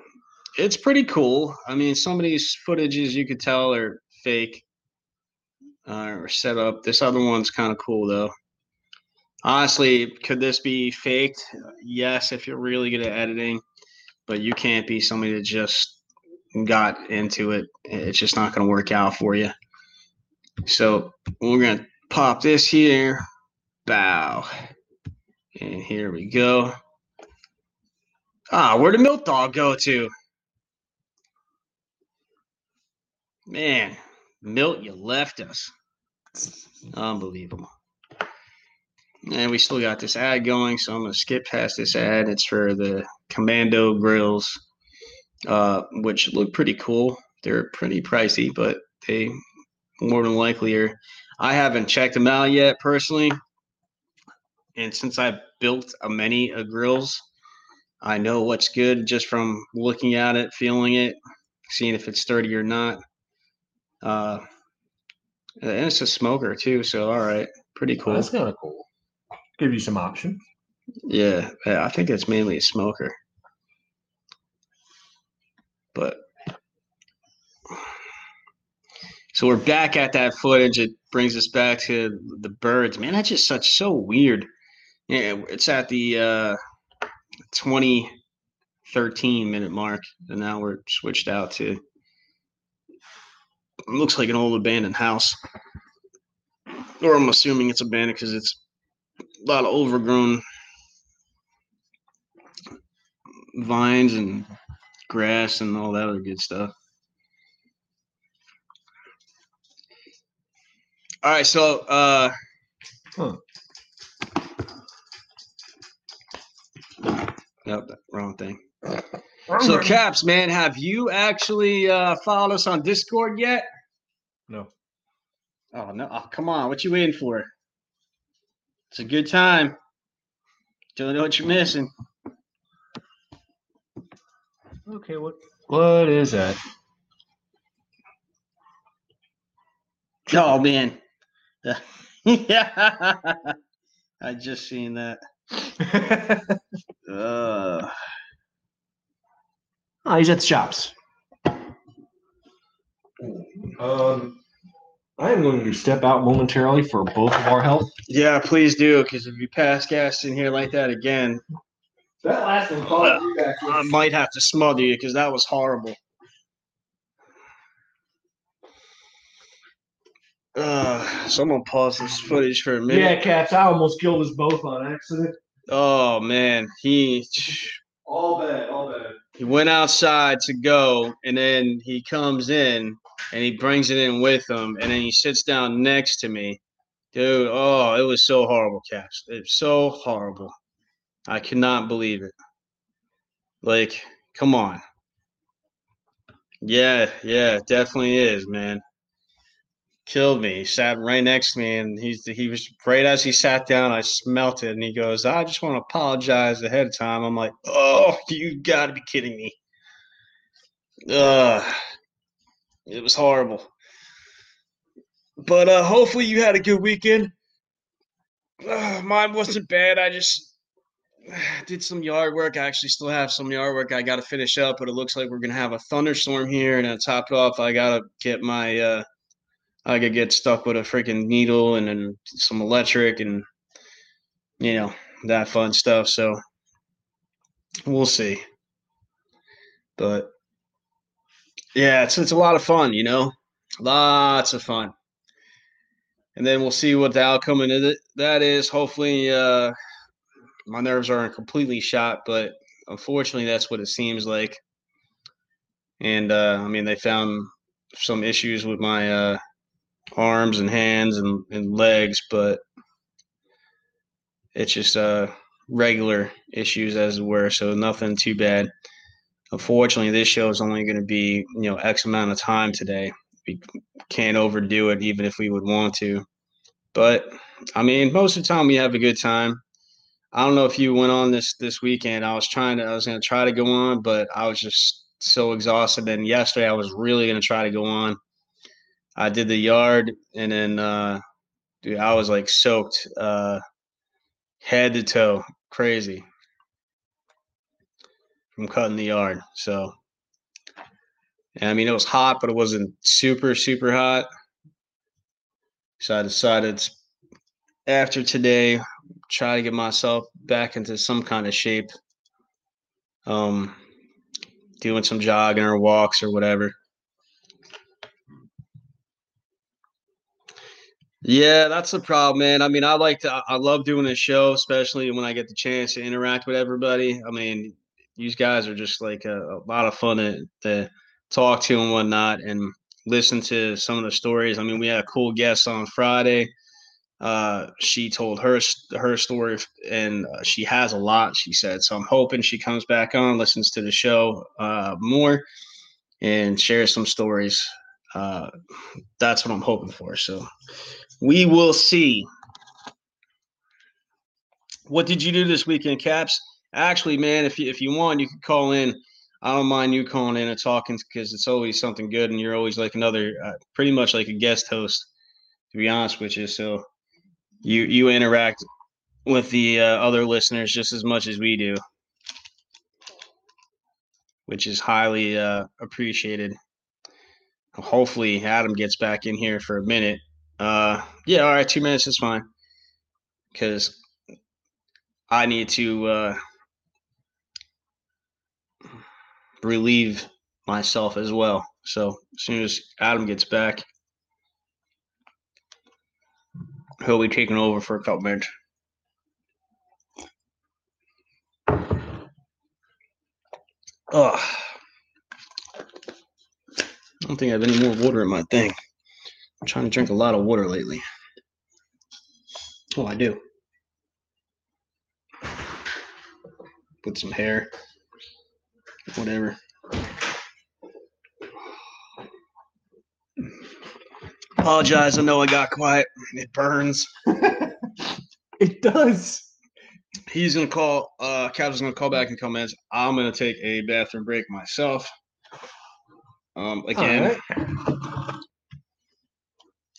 it's pretty cool. I mean, some of these footages you could tell are fake uh, or set up. This other one's kind of cool though. honestly, could this be faked? Yes, if you're really good at editing, but you can't be somebody that just got into it. It's just not going to work out for you. So we're going to pop this here. Bow. And here we go. Ah, where'd the milk dog go to? Man, Milt, you left us. Unbelievable. And we still got this ad going, so I'm going to skip past this ad. It's for the Commando grills, uh, which look pretty cool. They're pretty pricey, but they more than likely are. I haven't checked them out yet personally. And since I've built a many of grills, I know what's good just from looking at it, feeling it, seeing if it's sturdy or not. Uh, and it's a smoker too, so all right, pretty cool. That's kind of cool. Give you some options. Yeah, I think it's mainly a smoker. But so we're back at that footage. It brings us back to the birds. Man, that's just such so weird. Yeah, it's at the uh 2013 minute mark, and now we're switched out to looks like an old abandoned house. Or I'm assuming it's abandoned because it's a lot of overgrown vines and grass and all that other good stuff. All right, so uh Huh. Nope, wrong thing. So Caps, man, have you actually uh followed us on Discord yet? No. Oh no! Oh, come on, what you waiting for? It's a good time. Don't know what you're missing. Okay, what what is that? Oh man. yeah. I just seen that. Uh, oh, he's at the shops. Um, I am going to step out momentarily for both of our health. yeah, please do, because if you pass gas in here like that again, That last one caused you back I might have to smother you because that was horrible. Uh, someone pause this footage for a minute. Yeah, cats. I almost killed us both on accident. Oh man, he All bad, all bad. He went outside to go, and then he comes in and he brings it in with him, and then he sits down next to me. Dude, oh, it was so horrible, Caps. It's so horrible. I cannot believe it. Like, come on. Yeah, yeah, it definitely is, man. Killed me. He sat right next to me, and he's he was right as he sat down. I smelt it, and he goes, "I just want to apologize ahead of time." I'm like, "Oh, you got to be kidding me!" Uh, it was horrible. But uh, hopefully, you had a good weekend. Uh, mine wasn't bad. I just did some yard work. I actually still have some yard work I got to finish up, but it looks like we're gonna have a thunderstorm here. And to top it off, I gotta get my uh, I could get stuck with a freaking needle and then some electric and you know that fun stuff. So we'll see. But yeah, it's it's a lot of fun, you know, lots of fun. And then we'll see what the outcome of it that is. Hopefully, uh, my nerves aren't completely shot, but unfortunately, that's what it seems like. And uh, I mean, they found some issues with my uh, arms and hands and, and legs, but it's just uh, regular issues as it were, so nothing too bad. Unfortunately, this show is only going to be you know X amount of time today. We can't overdo it, even if we would want to. But I mean, most of the time we have a good time. I don't know if you went on this this weekend. I was trying to, I was going to try to go on, but I was just so exhausted. And yesterday, I was really going to try to go on. I did the yard, and then, uh, dude, I was like soaked, uh, head to toe, crazy from cutting the yard. So, and I mean, it was hot, but it wasn't super, super hot. So I decided after today, try to get myself back into some kind of shape. Um, doing some jogging or walks or whatever. Yeah, that's the problem, man. I mean, I like to, I love doing this show, especially when I get the chance to interact with everybody. I mean, these guys are just like a, a lot of fun to, to talk to and whatnot and listen to some of the stories. I mean, we had a cool guest on Friday. Uh, she told her her story, and uh, she has a lot. She said, so I'm hoping she comes back on, listens to the show uh, more, and shares some stories. Uh, that's what I'm hoping for. So we will see. What did you do this weekend, Caps? Actually, man, if you if you want, you can call in. I don't mind you calling in and talking because it's always something good, and you're always like another, uh, pretty much like a guest host, to be honest with you. So you you interact with the uh, other listeners just as much as we do, which is highly uh, appreciated. Hopefully, Adam gets back in here for a minute. Uh, yeah, all right, two minutes is fine because I need to uh, relieve myself as well. So as soon as Adam gets back, he'll be taking over for a couple minutes. Oh, I don't think I have any more water in my thing. I'm trying to drink a lot of water lately. Oh, I do. Put some hair, whatever. Apologize. I know I got quiet. It burns. It does. He's gonna call. Uh, Captain's gonna call back and come in. I'm gonna take a bathroom break myself. Um, again,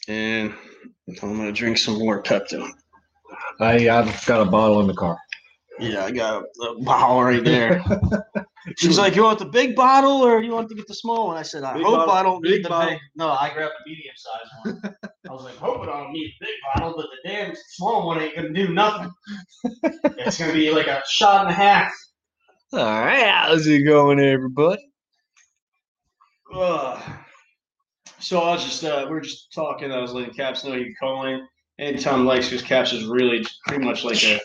and I'm gonna drink some more Pepto. I I've got a bottle in the car. Yeah, I got a bottle right there. She's like, "You want the big bottle or you want to get the small one?" I said, "I Big hope bottle- I don't need the bottle. big." No, I grabbed the medium sized one. I was like, hoping I don't need the big bottle, but the damn small one ain't gonna do nothing. it's gonna be like a shot and a half. All right, how's it going, everybody? Ugh. So I was just uh, we were just talking. I was letting Caps know he'd call in anytime likes because Caps is really pretty much like a,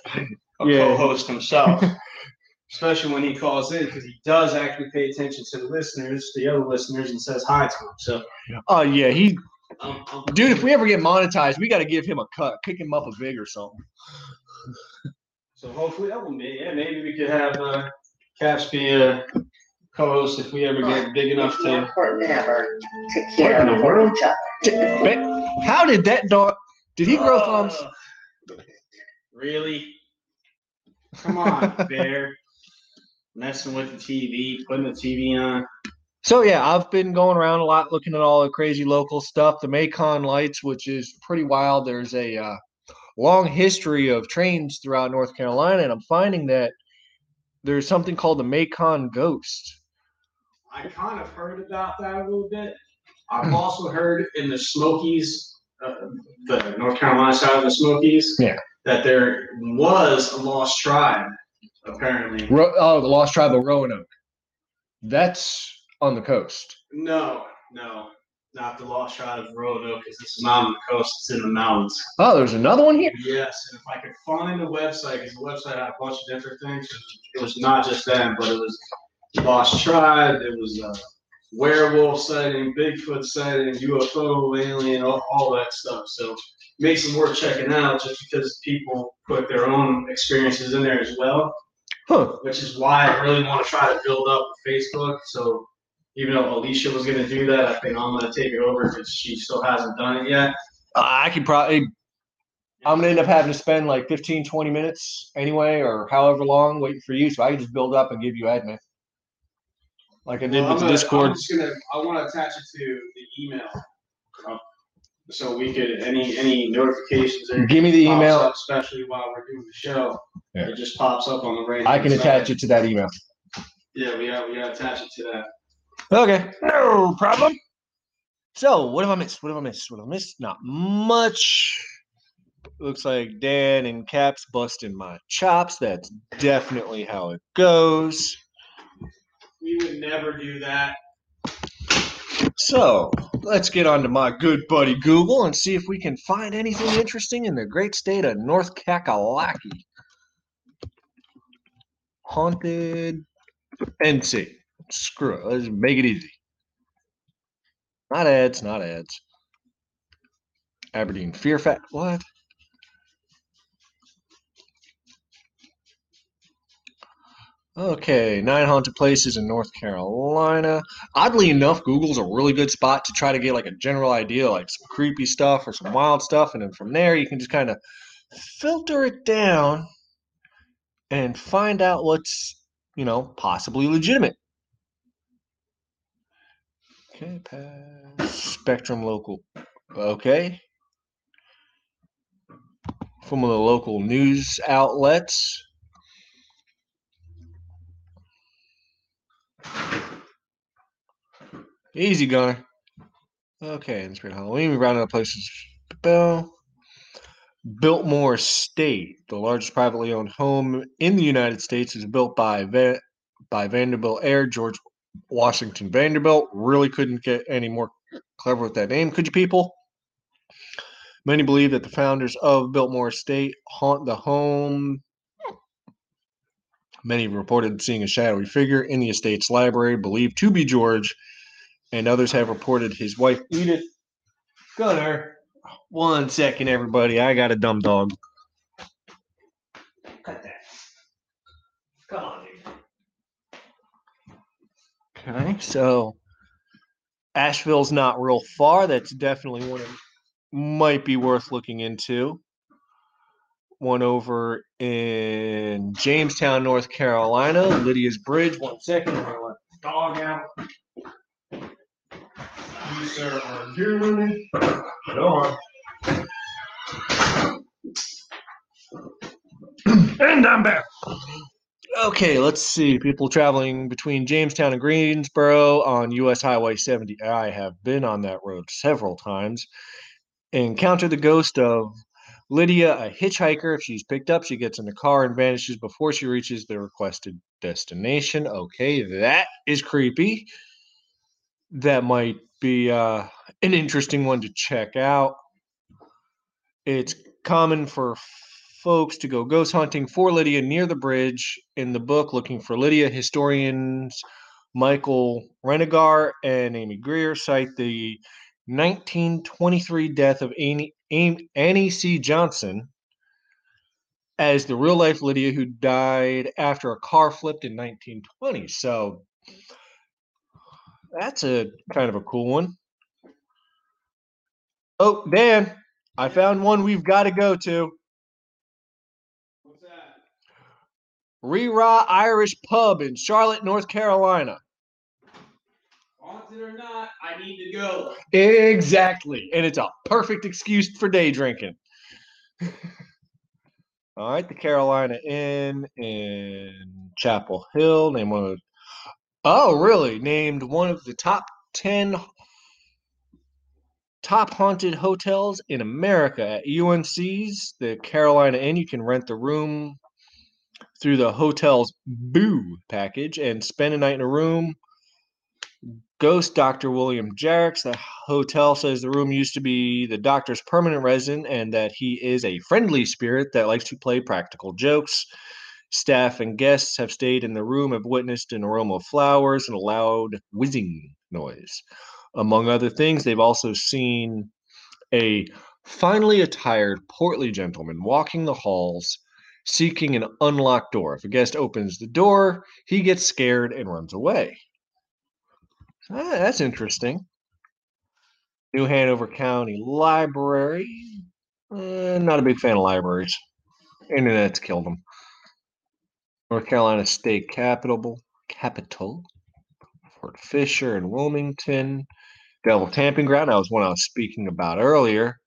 a Yeah. co-host himself. Especially when he calls in because he does actually pay attention to the listeners, the other listeners, and says hi to them. So, Oh yeah, he um, um, dude. If we ever get monetized, we got to give him a cut, kick him up a big or something. so hopefully that will be. Yeah, maybe we could have uh, Caps be a co-host if we ever get big enough It's more to. important than ever to What care in the for world? each other. Ba- How did that dog? Did he grow thumbs? Ugh. Really? Come on, Bear. Messing with the TV, putting the TV on. So yeah, I've been going around a lot, looking at all the crazy local stuff. The Maco Lights, which is pretty wild. There's a uh, long history of trains throughout North Carolina, and I'm finding that there's something called the Maco Ghost. I kind of heard about that a little bit. I've also heard in the Smokies, uh, the North Carolina side of the Smokies, Yeah. that there was a lost tribe, apparently. Ro- oh, the Lost Tribe of Roanoke. That's on the coast. No, no, not the lost tribe of Roanoke, because this is not on the coast, it's in the mountains. Oh, there's another one here. Yes, and if I could find the website, because the website had a bunch of different things. It was not just them, but it was Lost Tribe, it was uh, werewolf sighting, Bigfoot sighting, UFO, alien, all, all that stuff. So makes it worth checking out just because people put their own experiences in there as well, Huh. which is why I really want to try to build up Facebook. So even though Alicia was going to do that, I think I'm going to take it over because she still hasn't done it yet. Uh, I could probably. I'm gonna end up having to spend like 15, 20 minutes anyway, or however long waiting for you. So I can just build up and give you admin, like I did Well, with I'm the gonna- Discord. I'm just gonna, I want to attach it to the email. uh, So we could, any, any notifications. Give me the email. up, Especially while we're doing the show. Yeah. It just pops up on the right. I can attach it to that email. Yeah, we got, we got to attach it to that. Okay, no problem. So, what have I missed? What have I missed? What have I missed? Not much. Looks like Dan and Caps busting my chops. That's definitely how it goes. We would never do that. So let's get on to my good buddy Google and see if we can find anything interesting in the great state of North Kakalaki. Haunted NC. Screw it. Let's make it easy. Not ads, not ads. Aberdeen Fear Fact. What? Okay, nine haunted places in North Carolina. Oddly enough, Google's a really good spot to try to get like a general idea, like some creepy stuff or some wild stuff, and then from there you can just kind of filter it down and find out what's, you know, possibly legitimate. Okay, pass. Spectrum local. Okay. From the local news outlets. Easy, Gunner. Okay, in Spirit Halloween, we rounded up places. Bell. Biltmore Estate, the largest privately owned home in the United States, is built by Va- by Vanderbilt heir George Washington Vanderbilt. Really couldn't get any more clever with that name, could you, people? Many believe that the founders of Biltmore Estate haunt the home. Many reported seeing a shadowy figure in the estate's library, believed to be George, and others have reported his wife Edith. Gunner, one second, everybody. I got a dumb dog. Cut that. Come on, dude. Okay, so Asheville's not real far. That's definitely one of might be worth looking into. One over in Jamestown, North Carolina, Lydia's Bridge. One second, I'm gonna let the dog out. You sir are here with me. Go on. And I'm back. Okay, let's see. People traveling between Jamestown and Greensboro on US Highway 70. I have been on that road several times. Encounter the ghost of Lydia, a hitchhiker. If she's picked up, she gets in the car and vanishes before she reaches the requested destination. Okay, that is creepy. That might be uh, an interesting one to check out. It's common for folks to go ghost hunting for Lydia near the bridge. In the book, Looking for Lydia, historians Michael Renegar and Amy Greer cite the 1923 death of Amy, Annie C. Johnson as the real life Lydia who died after a car flipped in 1920. So that's a kind of a cool one. Oh, Dan, I found one we've got to go to. What's that? Ri Ra Irish Pub in Charlotte, North Carolina. Haunted or not, I need to go. Exactly. And it's a perfect excuse for day drinking. All right, the Carolina Inn in Chapel Hill, named one of the, Oh, really? Named one of the top 10 top haunted hotels in America at UNC's, the Carolina Inn. You can rent the room through the hotel's Boo package and spend a night in a room Ghost Dr. William Jacocks. The hotel says the room used to be the doctor's permanent resident and that he is a friendly spirit that likes to play practical jokes. Staff and guests have stayed in the room, have witnessed an aroma of flowers and a loud whizzing noise. Among other things, they've also seen a finely attired, portly gentleman walking the halls seeking an unlocked door. If a guest opens the door, he gets scared and runs away. Ah, that's interesting. New Hanover County Library. Eh, not a big fan of libraries. Internet's killed them. North Carolina State Capitol, Capitol, Fort Fisher and Wilmington. Devil Tramping Ground. That was one I was speaking about earlier.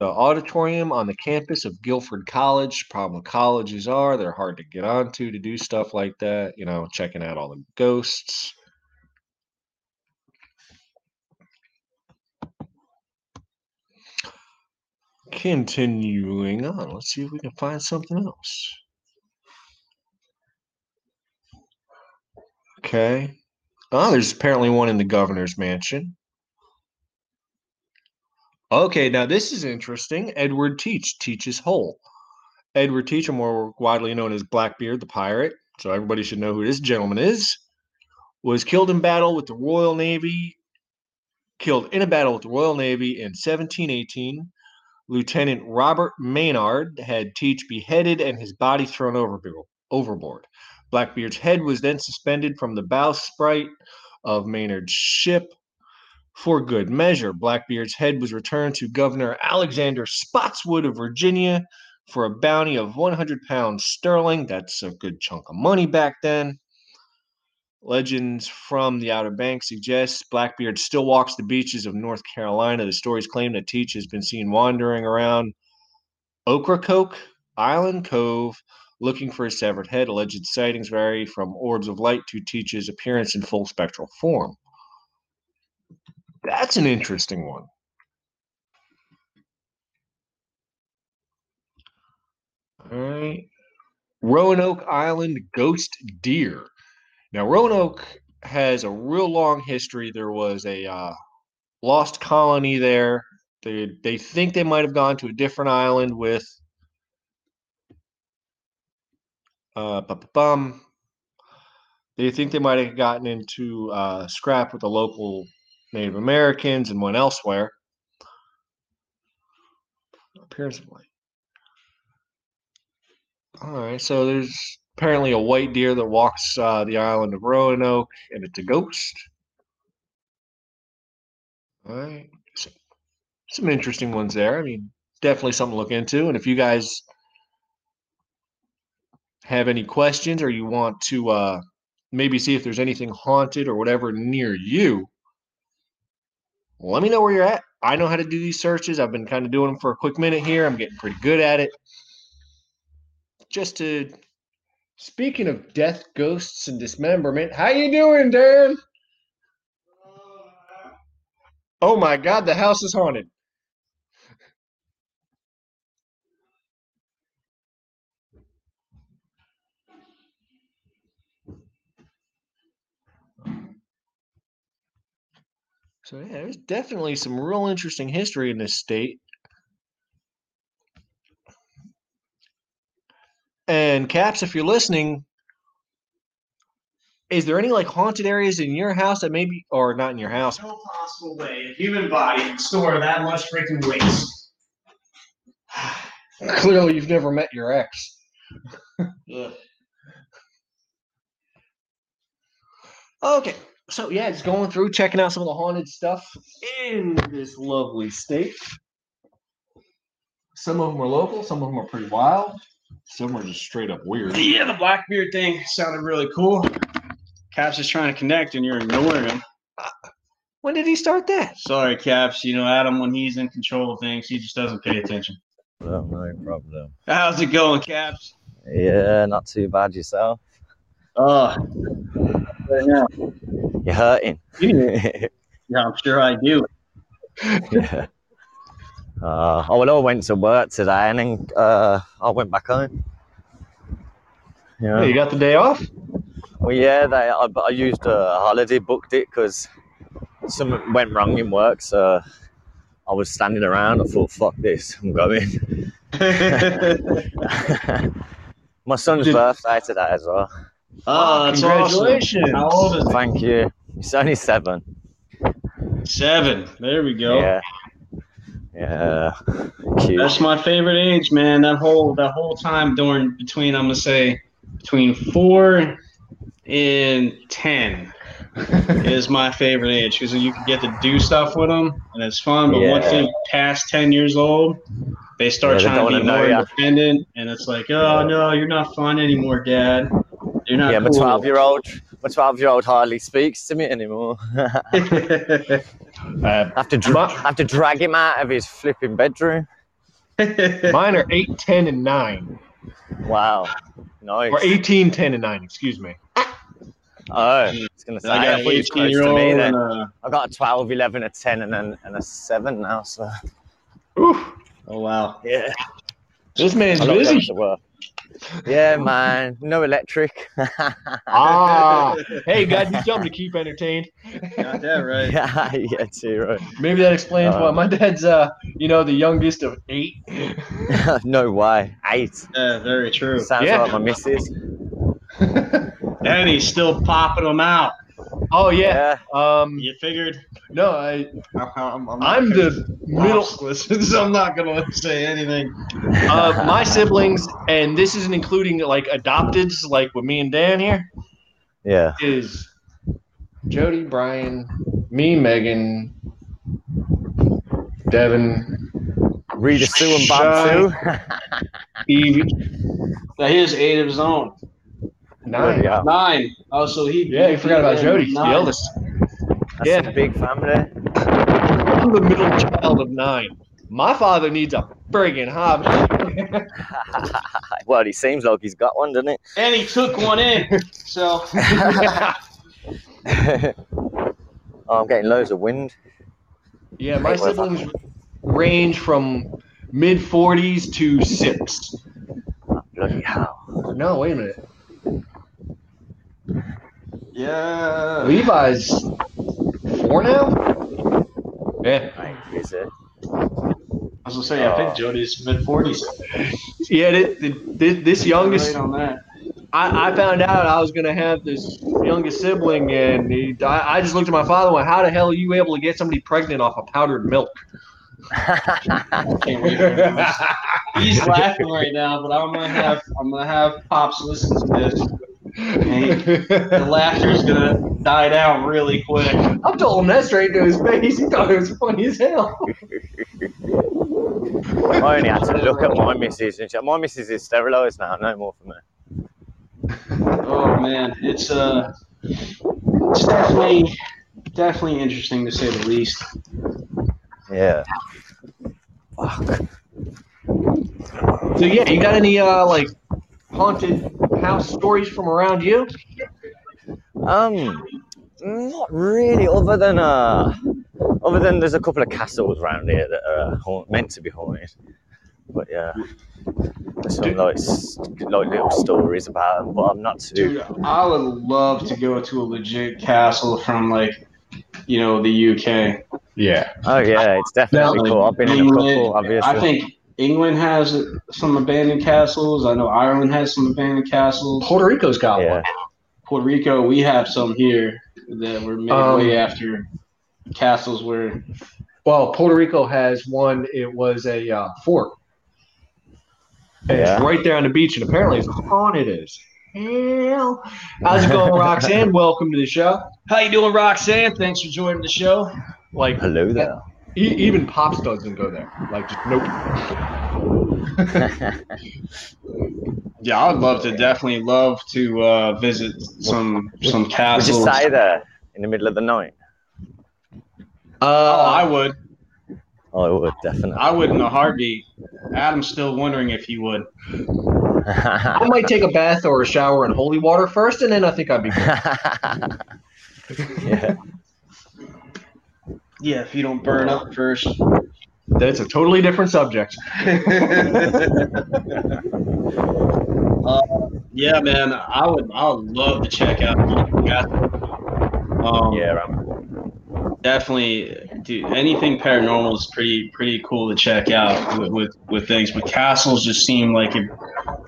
The auditorium on the campus of Guilford College. Problem colleges are they're hard to get onto to do stuff like that. You know, checking out all the ghosts. Continuing on, let's see if we can find something else. Okay. Oh, there's apparently one in the governor's mansion. Okay, now this is interesting. Edward Teach Teach's Hole. Edward Teach, or more widely known as Blackbeard the pirate, so everybody should know who this gentleman is, was killed in battle with the Royal Navy. Killed in a battle with the Royal Navy in 1718. Lieutenant Robert Maynard had Teach beheaded and his body thrown overbo- overboard. Blackbeard's head was then suspended from the bowsprit of Maynard's ship. For good measure, Blackbeard's head was returned to Governor Alexander Spotswood of Virginia for a bounty of 100 pounds sterling. That's a good chunk of money back then. Legends from the Outer Banks suggest Blackbeard still walks the beaches of North Carolina. The stories claim that Teach has been seen wandering around Ocracoke Island Cove looking for his severed head. Alleged sightings vary from orbs of light to Teach's appearance in full spectral form. That's an interesting one. All right. Roanoke Island ghost deer. Now, Roanoke has a real long history. There was a uh, lost colony there. They they think they might have gone to a different island with uh, bum. They think they might have gotten into uh, scrap with the local Native Americans and went elsewhere. Appearance of. All right, so there's apparently a white deer that walks uh, the island of Roanoke, and it's a ghost. All right, so, some interesting ones there. I mean, definitely something to look into. And if you guys have any questions or you want to uh, maybe see if there's anything haunted or whatever near you, let me know where you're at. I know how to do these searches. I've been kind of doing them for a quick minute here. I'm getting pretty good at it. Just to speaking of death, ghosts, and dismemberment, how you doing, Dan? Oh my God, the house is haunted. So yeah, there's definitely some real interesting history in this state. And Caps, if you're listening, is there any like haunted areas in your house that maybe, or not in your house? No possible way a human body can store that much freaking waste. Clearly, you've never met your ex. Okay, so yeah, just going through checking out some of the haunted stuff in this lovely state. Some of them are local, some of them are pretty wild, some are just straight up weird. Yeah, the Blackbeard thing sounded really cool. Caps is trying to connect and you're ignoring him. When did he start that? Sorry, Caps. You know, Adam, when he's in control of things, he just doesn't pay attention. No, no problem. How's it going, Caps? Yeah, not too bad yourself. Oh, right now. You're hurting. Yeah, I'm sure I do. yeah. Uh, oh, well, I went to work today and then uh, I went back home. Yeah. Hey, you got the day off? Well, yeah, they, I, I used a holiday, booked it because something went wrong in work. So I was standing around. I thought, fuck this, I'm going. My son's Did- birthday today as well. Oh, that's Congratulations. awesome. How old is Thank you. He's only seven. Seven. There we go. Yeah. Yeah. Cute. That's my favorite age, man. That whole that whole time during between I'm gonna say between four and ten is my favorite age because you can get to do stuff with them and it's fun. But once Yeah. they pass ten years old, they start Yeah, trying don't to be wanna know more ya. independent, and it's like, oh no, you're not fun anymore, Dad. You're not. yeah, my 12 year old, my 12 year old hardly speaks to me anymore. I Uh, have to, dra- I have to drag him out of his flipping bedroom. mine are 8, 10, and 9. Wow. Nice. Or 18, 10, and 9, excuse me. Oh, I was going to say, I I, got thought an 18 year old me and a I got a 12, 11, a 10, and, an, and a 7 now, so. Oof. Oh wow. Yeah. This man's busy. Going to work. Yeah, man. No electric. Ah, hey, gotta do something to keep entertained. Got that right. yeah, yeah, too right. Maybe that explains why Uh. my dad's, uh, you know, the youngest of eight. no way. Eight. Yeah, very true. Sounds Yeah. like my missus. And he's still popping them out. Oh yeah. Yeah. Um, You figured? no, I, I'm, I'm, I'm the middle. so I'm not gonna say anything. Uh, my siblings, and this isn't including like adopteds, like with me and Dan here, Yeah. is Jody, Brian, me, Megan, Devin, Rita Sue and Bob Sue. Evie, Now here's eight of his own. Nine. Yeah. Nine. Oh, so he. Yeah, he forgot about Jody, the Nine. eldest. That's Yeah. a big family. I'm the middle child of nine. My father needs a friggin' hobby. well, he seems like he's got one, doesn't it? And he took one in. So oh, I'm getting loads of wind. yeah, my Hey, siblings range from mid 40s to six. Bloody hell. No, wait a minute. Yeah. Levi's four now? Yeah. Right, is it? I was gonna say I think oh. Jody's mid forties. Yeah, th- th- th- this youngest, on that. I, I found out I was going to have this youngest sibling, and he, I, I just looked at my father and went, How the hell are you able to get somebody pregnant off of powdered milk? Can't wait for him. He's laughing right now, but I'm gonna have I'm gonna have pops listen to this. The laughter's gonna die down really quick. I told him that straight to his face. He thought it was funny as hell. I only had to look at my missus. And she, my missus is sterilised now. No more for me. Oh man, it's uh, it's definitely definitely interesting to say the least. Yeah. Fuck. So yeah, you got any uh like haunted house stories from around you? Um, not really. Other than uh, other than there's a couple of castles around here that are haunt, meant to be haunted. But yeah, there's some like like little stories about them. But I'm not too. Dude, I would love to go to a legit castle from like, you know, the UK. Yeah. Oh yeah, it's definitely Now, cool. I've been in a England- couple, obviously. I think England has some abandoned castles. I know Ireland has some abandoned castles. Puerto Rico's got yeah. one. Puerto Rico, we have some here that were made Um, way after castles were. Well, Puerto Rico has one. It was a uh, fort. And Yeah. It's right there on the beach, and apparently it's haunted as hell. How's it going, Roxanne? Welcome to the show. How you doing, Roxanne? Thanks for joining the show. Like, Hello there. E- even Pops doesn't go there. Like, just nope. Yeah, I'd love to. Definitely love to uh, visit some some Would castles. you stay there in the middle of the night? Oh, I Uh, would. Oh, I would definitely. I would in a heartbeat. Adam's still wondering if he would. I might take a bath or a shower in holy water first, and then I think I'd be good. yeah. Yeah, if you don't burn up first. That's a totally different subject. uh, yeah, man, I would. I would love to check out. Um, Yeah, definitely, dude. Anything paranormal is pretty pretty cool to check out with with, with things. But castles just seem like it,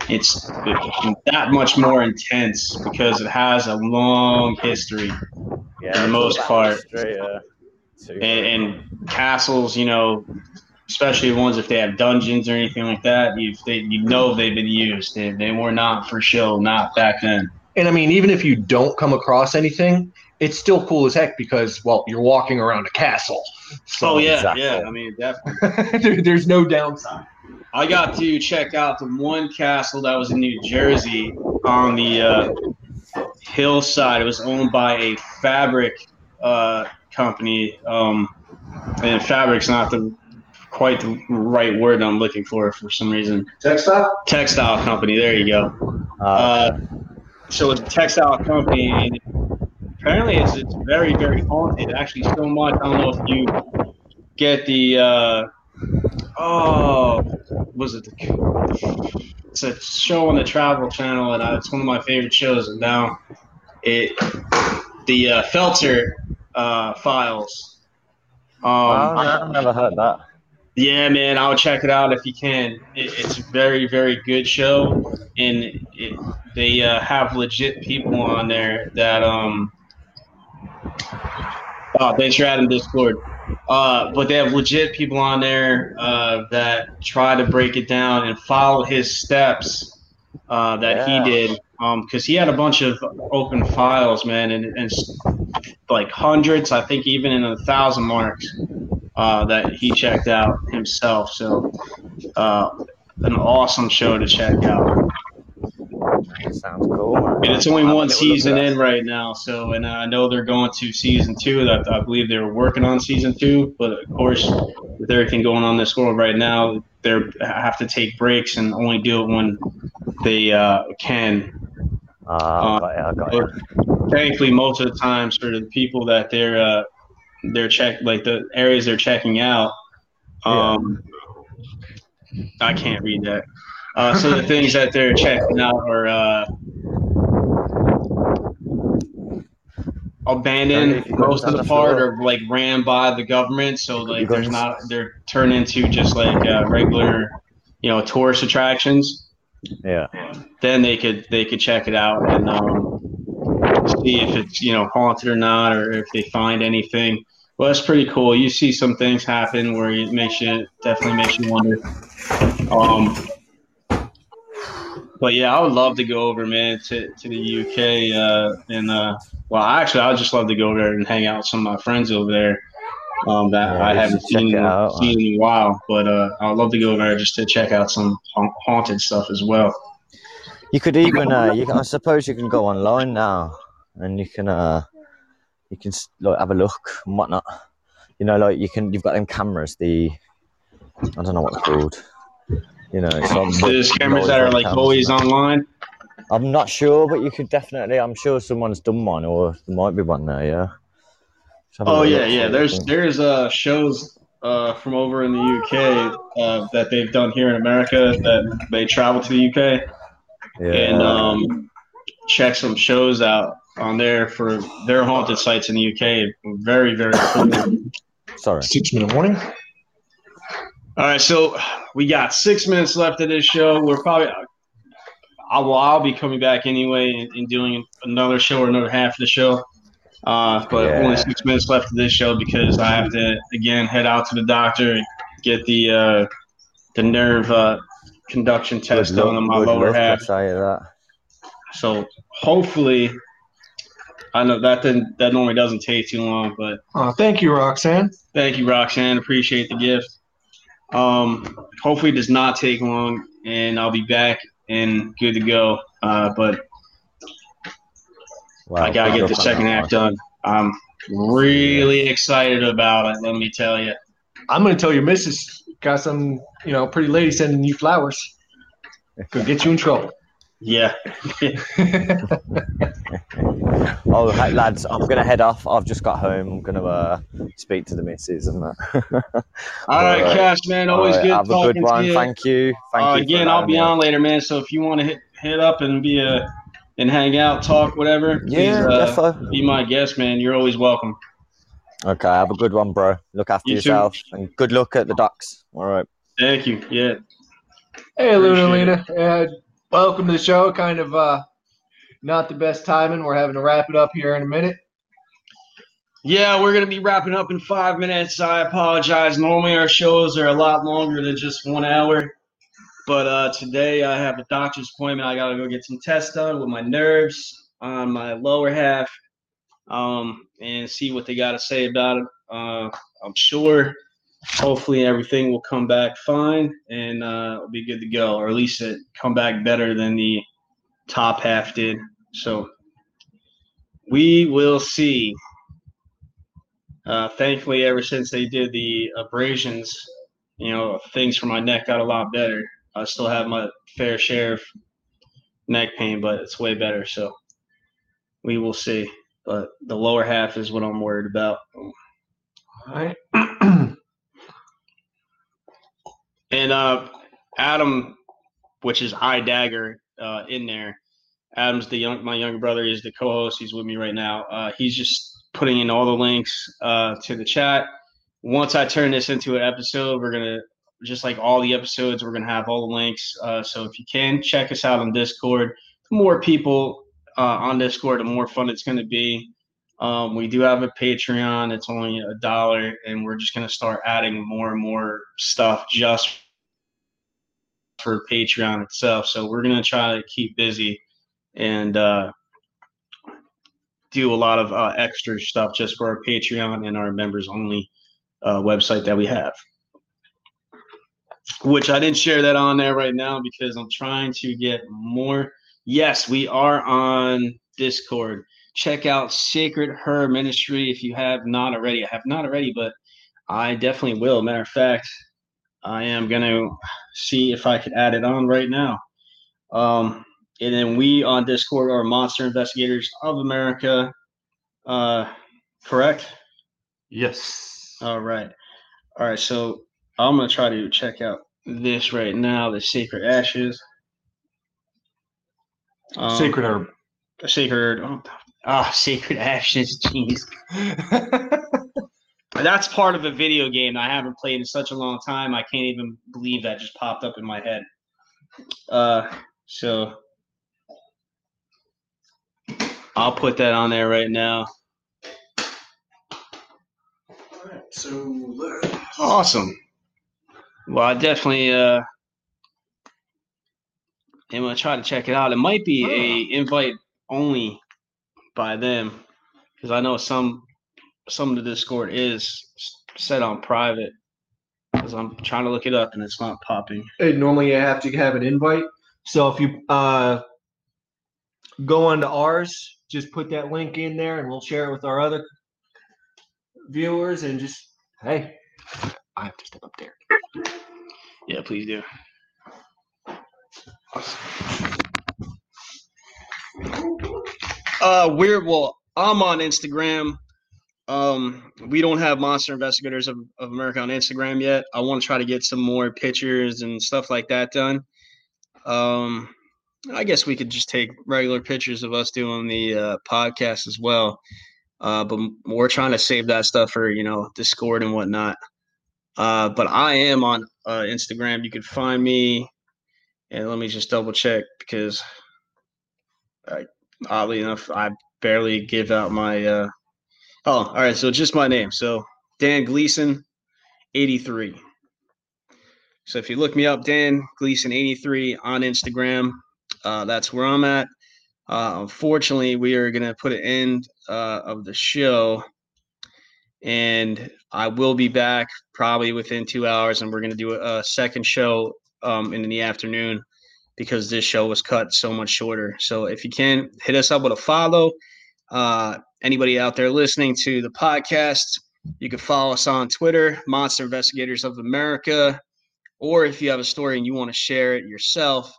it's that much more intense because it has a long history. yeah. For the most part. history, yeah. Too. and, and castles, you know, especially the ones if they have dungeons or anything like that, you they you know they've been used. They, they were not for show, not back then. And I mean, even if you don't come across anything, it's still cool as heck because, well, you're walking around a castle. So Oh yeah, exactly. yeah. I mean, definitely. there- there's no downside. I got to check out the one castle that was in New Jersey on the uh, hillside. It was owned by a fabric uh, company, um, and fabric's not the quite the right word I'm looking for for some reason. Textile? Textile company. There you go. Uh, Uh, so it's a textile company. Apparently, it's, it's very, very haunted. Actually, so much. I don't know if you get the uh, oh, was it? The, it's a show on the Travel Channel, and I, it's one of my favorite shows. And now it the uh, Holzer uh, Files. Um, I've never heard that. Yeah, man, I'll check it out if you can. It, it's a very, very good show, and it, they uh, have legit people on there that um. Oh, thanks for adding Discord. Uh, but they have legit people on there uh, that try to break it down and follow his steps uh, that Yeah. he did. Because he had a bunch of open files, man, and, and like hundreds, I think even in a thousand marks uh, that he checked out himself. So, uh, an awesome show to check out. Sounds cool. man. And it's only one season in right now, so and I know they're going to season two. That I believe they were working on season two, but of course, with everything going on in this world right now, they have to take breaks and only do it when they uh, can. Uh, got it, I. Thankfully, most of the times for the people that they're uh, they're check like the areas they're checking out. Um, I can't read that. Uh, so the things that they're checking out are uh, abandoned. If you go Most of the part are like ran by the government. So like there's not they're turned into just like uh, regular, you know, tourist attractions Yeah. then they could they could check it out and um, see if it's you know haunted or not, or if they find anything. Well, that's pretty cool. You see some things happen where it makes you definitely makes you wonder. Um, but yeah, I would love to go over, man, to, to the UK uh, and uh, well, actually, I would just love to go over there and hang out with some of my friends over there. Um, that Yeah, I haven't seen, out. seen in a while, but uh, I'd love to go there just to check out some ha- haunted stuff as well. You could even, uh, you can, I suppose, you can go online now, and you can, uh, you can like have a look and whatnot. You know, like you can, you've got them cameras. The, I don't know what they're called. You know, There's cameras that are like cameras always online. I'm not sure, but you could definitely. I'm sure someone's done one, or there might be one there. Yeah. Just Oh little yeah, yeah. There's think. there's uh shows uh from over in the UK uh, that they've done here in America that they travel to the UK yeah. and um check some shows out on there for their haunted sites in the UK. Very very cool. Sorry. Six minute warning. All right, so we got six minutes left of this show. We're probably, I will, I'll be coming back anyway and, and doing another show or another half of the show. Uh, but Yeah. only six minutes left of this show because I have to again head out to the doctor and get the uh, the nerve uh, conduction test done on my lower luck, half. that. So hopefully, I know that didn't, that normally doesn't take too long, but Oh, thank you, Roxanne. Thank you, Roxanne. Appreciate the gift. Um, hopefully it does not take long, and I'll be back and good to go. Uh, but Wow, I gotta get the second that half done. I'm really excited about it. Let me tell you. I'm going to tell your missus got some, you know, pretty lady sending you flowers. Could get you in trouble. Yeah. Oh, hey, lads, I'm gonna head off. I've just got home. I'm gonna uh, speak to the missus and that. All right, Alright. Cash man. Always Alright, good have a good one. to you. Thank you. Thank uh, you. again, I'll be on later, man. So if you want to hit hit up and be a and hang out, talk, whatever, please Yeah, uh, defo. be my guest, man. You're always welcome. Okay, have a good one, bro. Look after You too. yourself and good luck at the docks. All right. Thank you. Yeah. Hey, Luna Appreciate Lena. Uh, welcome to the show. Kind of uh, not the best timing. We're having to wrap it up here in a minute. Yeah, we're gonna be wrapping up in five minutes. I apologize. Normally our shows are a lot longer than just one hour, but uh, today I have a doctor's appointment. I gotta go get some tests done with my nerves on my lower half, um, and see what they gotta say about it. Uh, I'm sure, hopefully everything will come back fine and uh, it'll be good to go, or at least it come back better than the top half did. So we will see. Uh, thankfully, ever since they did the abrasions, you know, things for my neck got a lot better. I still have my fair share of neck pain, but it's way better. So we will see. But the lower half is what I'm worried about. All right. And uh, Adam, which is I Dagger, uh, in there. Adam's the young, my younger brother is the co-host. He's with me right now. Uh, he's just putting in all the links uh, to the chat. Once I turn this into an episode, we're gonna just like all the episodes, we're gonna have all the links. Uh, so if you can check us out on Discord, the more people uh, on Discord, the more fun it's gonna be. Um, we do have a Patreon. It's only a dollar, and we're just gonna start adding more and more stuff just for Patreon itself. So we're gonna try to keep busy and uh, do a lot of uh, extra stuff just for our Patreon and our members only uh, website that we have. Which I didn't share that on there right now because I'm trying to get more. Yes, we are on Discord. Check out Sacred Her Ministry if you have not already. I have not already, but I definitely will. Matter of fact, I am gonna see if I could add it on right now. Um, and then we on Discord are Monster Investigators of America. Uh, correct? Yes. All right. All right. So I'm gonna try to check out this right now. The Sacred Ashes. Um, Sacred herb. Sacred. oh, Ah, Sacred Ashes. Jeez. That's part of a video game I haven't played in such a long time. I can't even believe that just popped up in my head. Uh, so I'll put that on there right now. All right, So Awesome. Well, I definitely uh am gonna try to check it out. It might be a invite only by them because I know some some of the Discord is set on private. Because I'm trying to look it up and it's not popping. Hey, normally you have to have an invite. So if you uh, go onto ours, just put that link in there, and we'll share it with our other viewers. And just hey, I have to step up there. Yeah, please do. Uh, we're well. I'm on Instagram. Um, we don't have Monster Investigators of, of America on Instagram yet. I want to try to get some more pictures and stuff like that done. Um, I guess we could just take regular pictures of us doing the uh, podcast as well. Uh, but we're trying to save that stuff for you know Discord and whatnot. Uh, but I am on uh, Instagram. You can find me, and let me just double check because, I, oddly enough, I barely give out my. Uh, oh, all right. So just my name. So Dan Gleason, eighty three. So if you look me up, Dan Gleason eighty three on Instagram, uh, that's where I'm at. Uh, unfortunately, we are going to put an end uh, of the show, and I will be back probably within two hours, and we're going to do a, a second show um, in the afternoon because this show was cut so much shorter. So if you can hit us up with a follow, uh, anybody out there listening to the podcast, you can follow us on Twitter, Monster Investigators of America, or if you have a story and you want to share it yourself,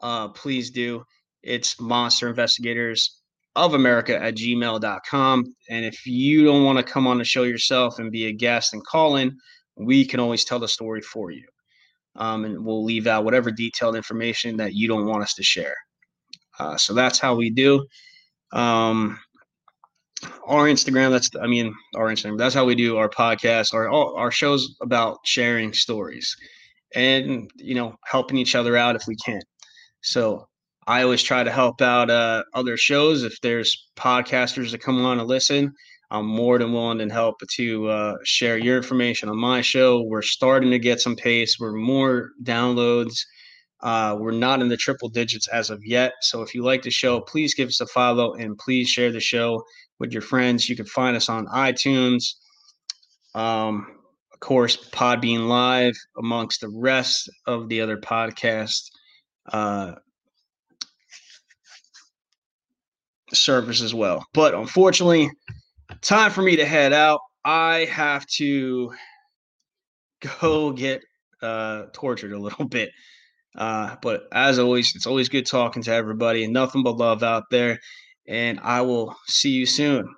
uh, please do. It's Monster Investigators of America at gmail.com. And if you don't want to come on the show yourself and be a guest and call in, we can always tell the story for you. Um, and we'll leave out whatever detailed information that you don't want us to share. Uh, so that's how we do. Um, our Instagram, that's, I mean, our Instagram, that's how we do our podcast, our, our shows about sharing stories and, you know, helping each other out if we can. So I always try to help out uh, other shows. If there's podcasters that come on and listen, I'm more than willing to help to uh, share your information on my show. We're starting to get some pace. We're more downloads. Uh, we're not in the triple digits as of yet. So if you like the show, please give us a follow and please share the show with your friends. You can find us on iTunes. Um, of course, Podbean Live, amongst the rest of the other podcasts. Uh, service as well. But unfortunately, time for me to head out. I have to go get uh, tortured a little bit. Uh, but as always, it's always good talking to everybody and nothing but love out there. And I will see you soon.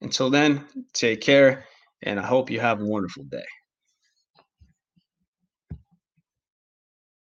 Until then, take care, and I hope you have a wonderful day.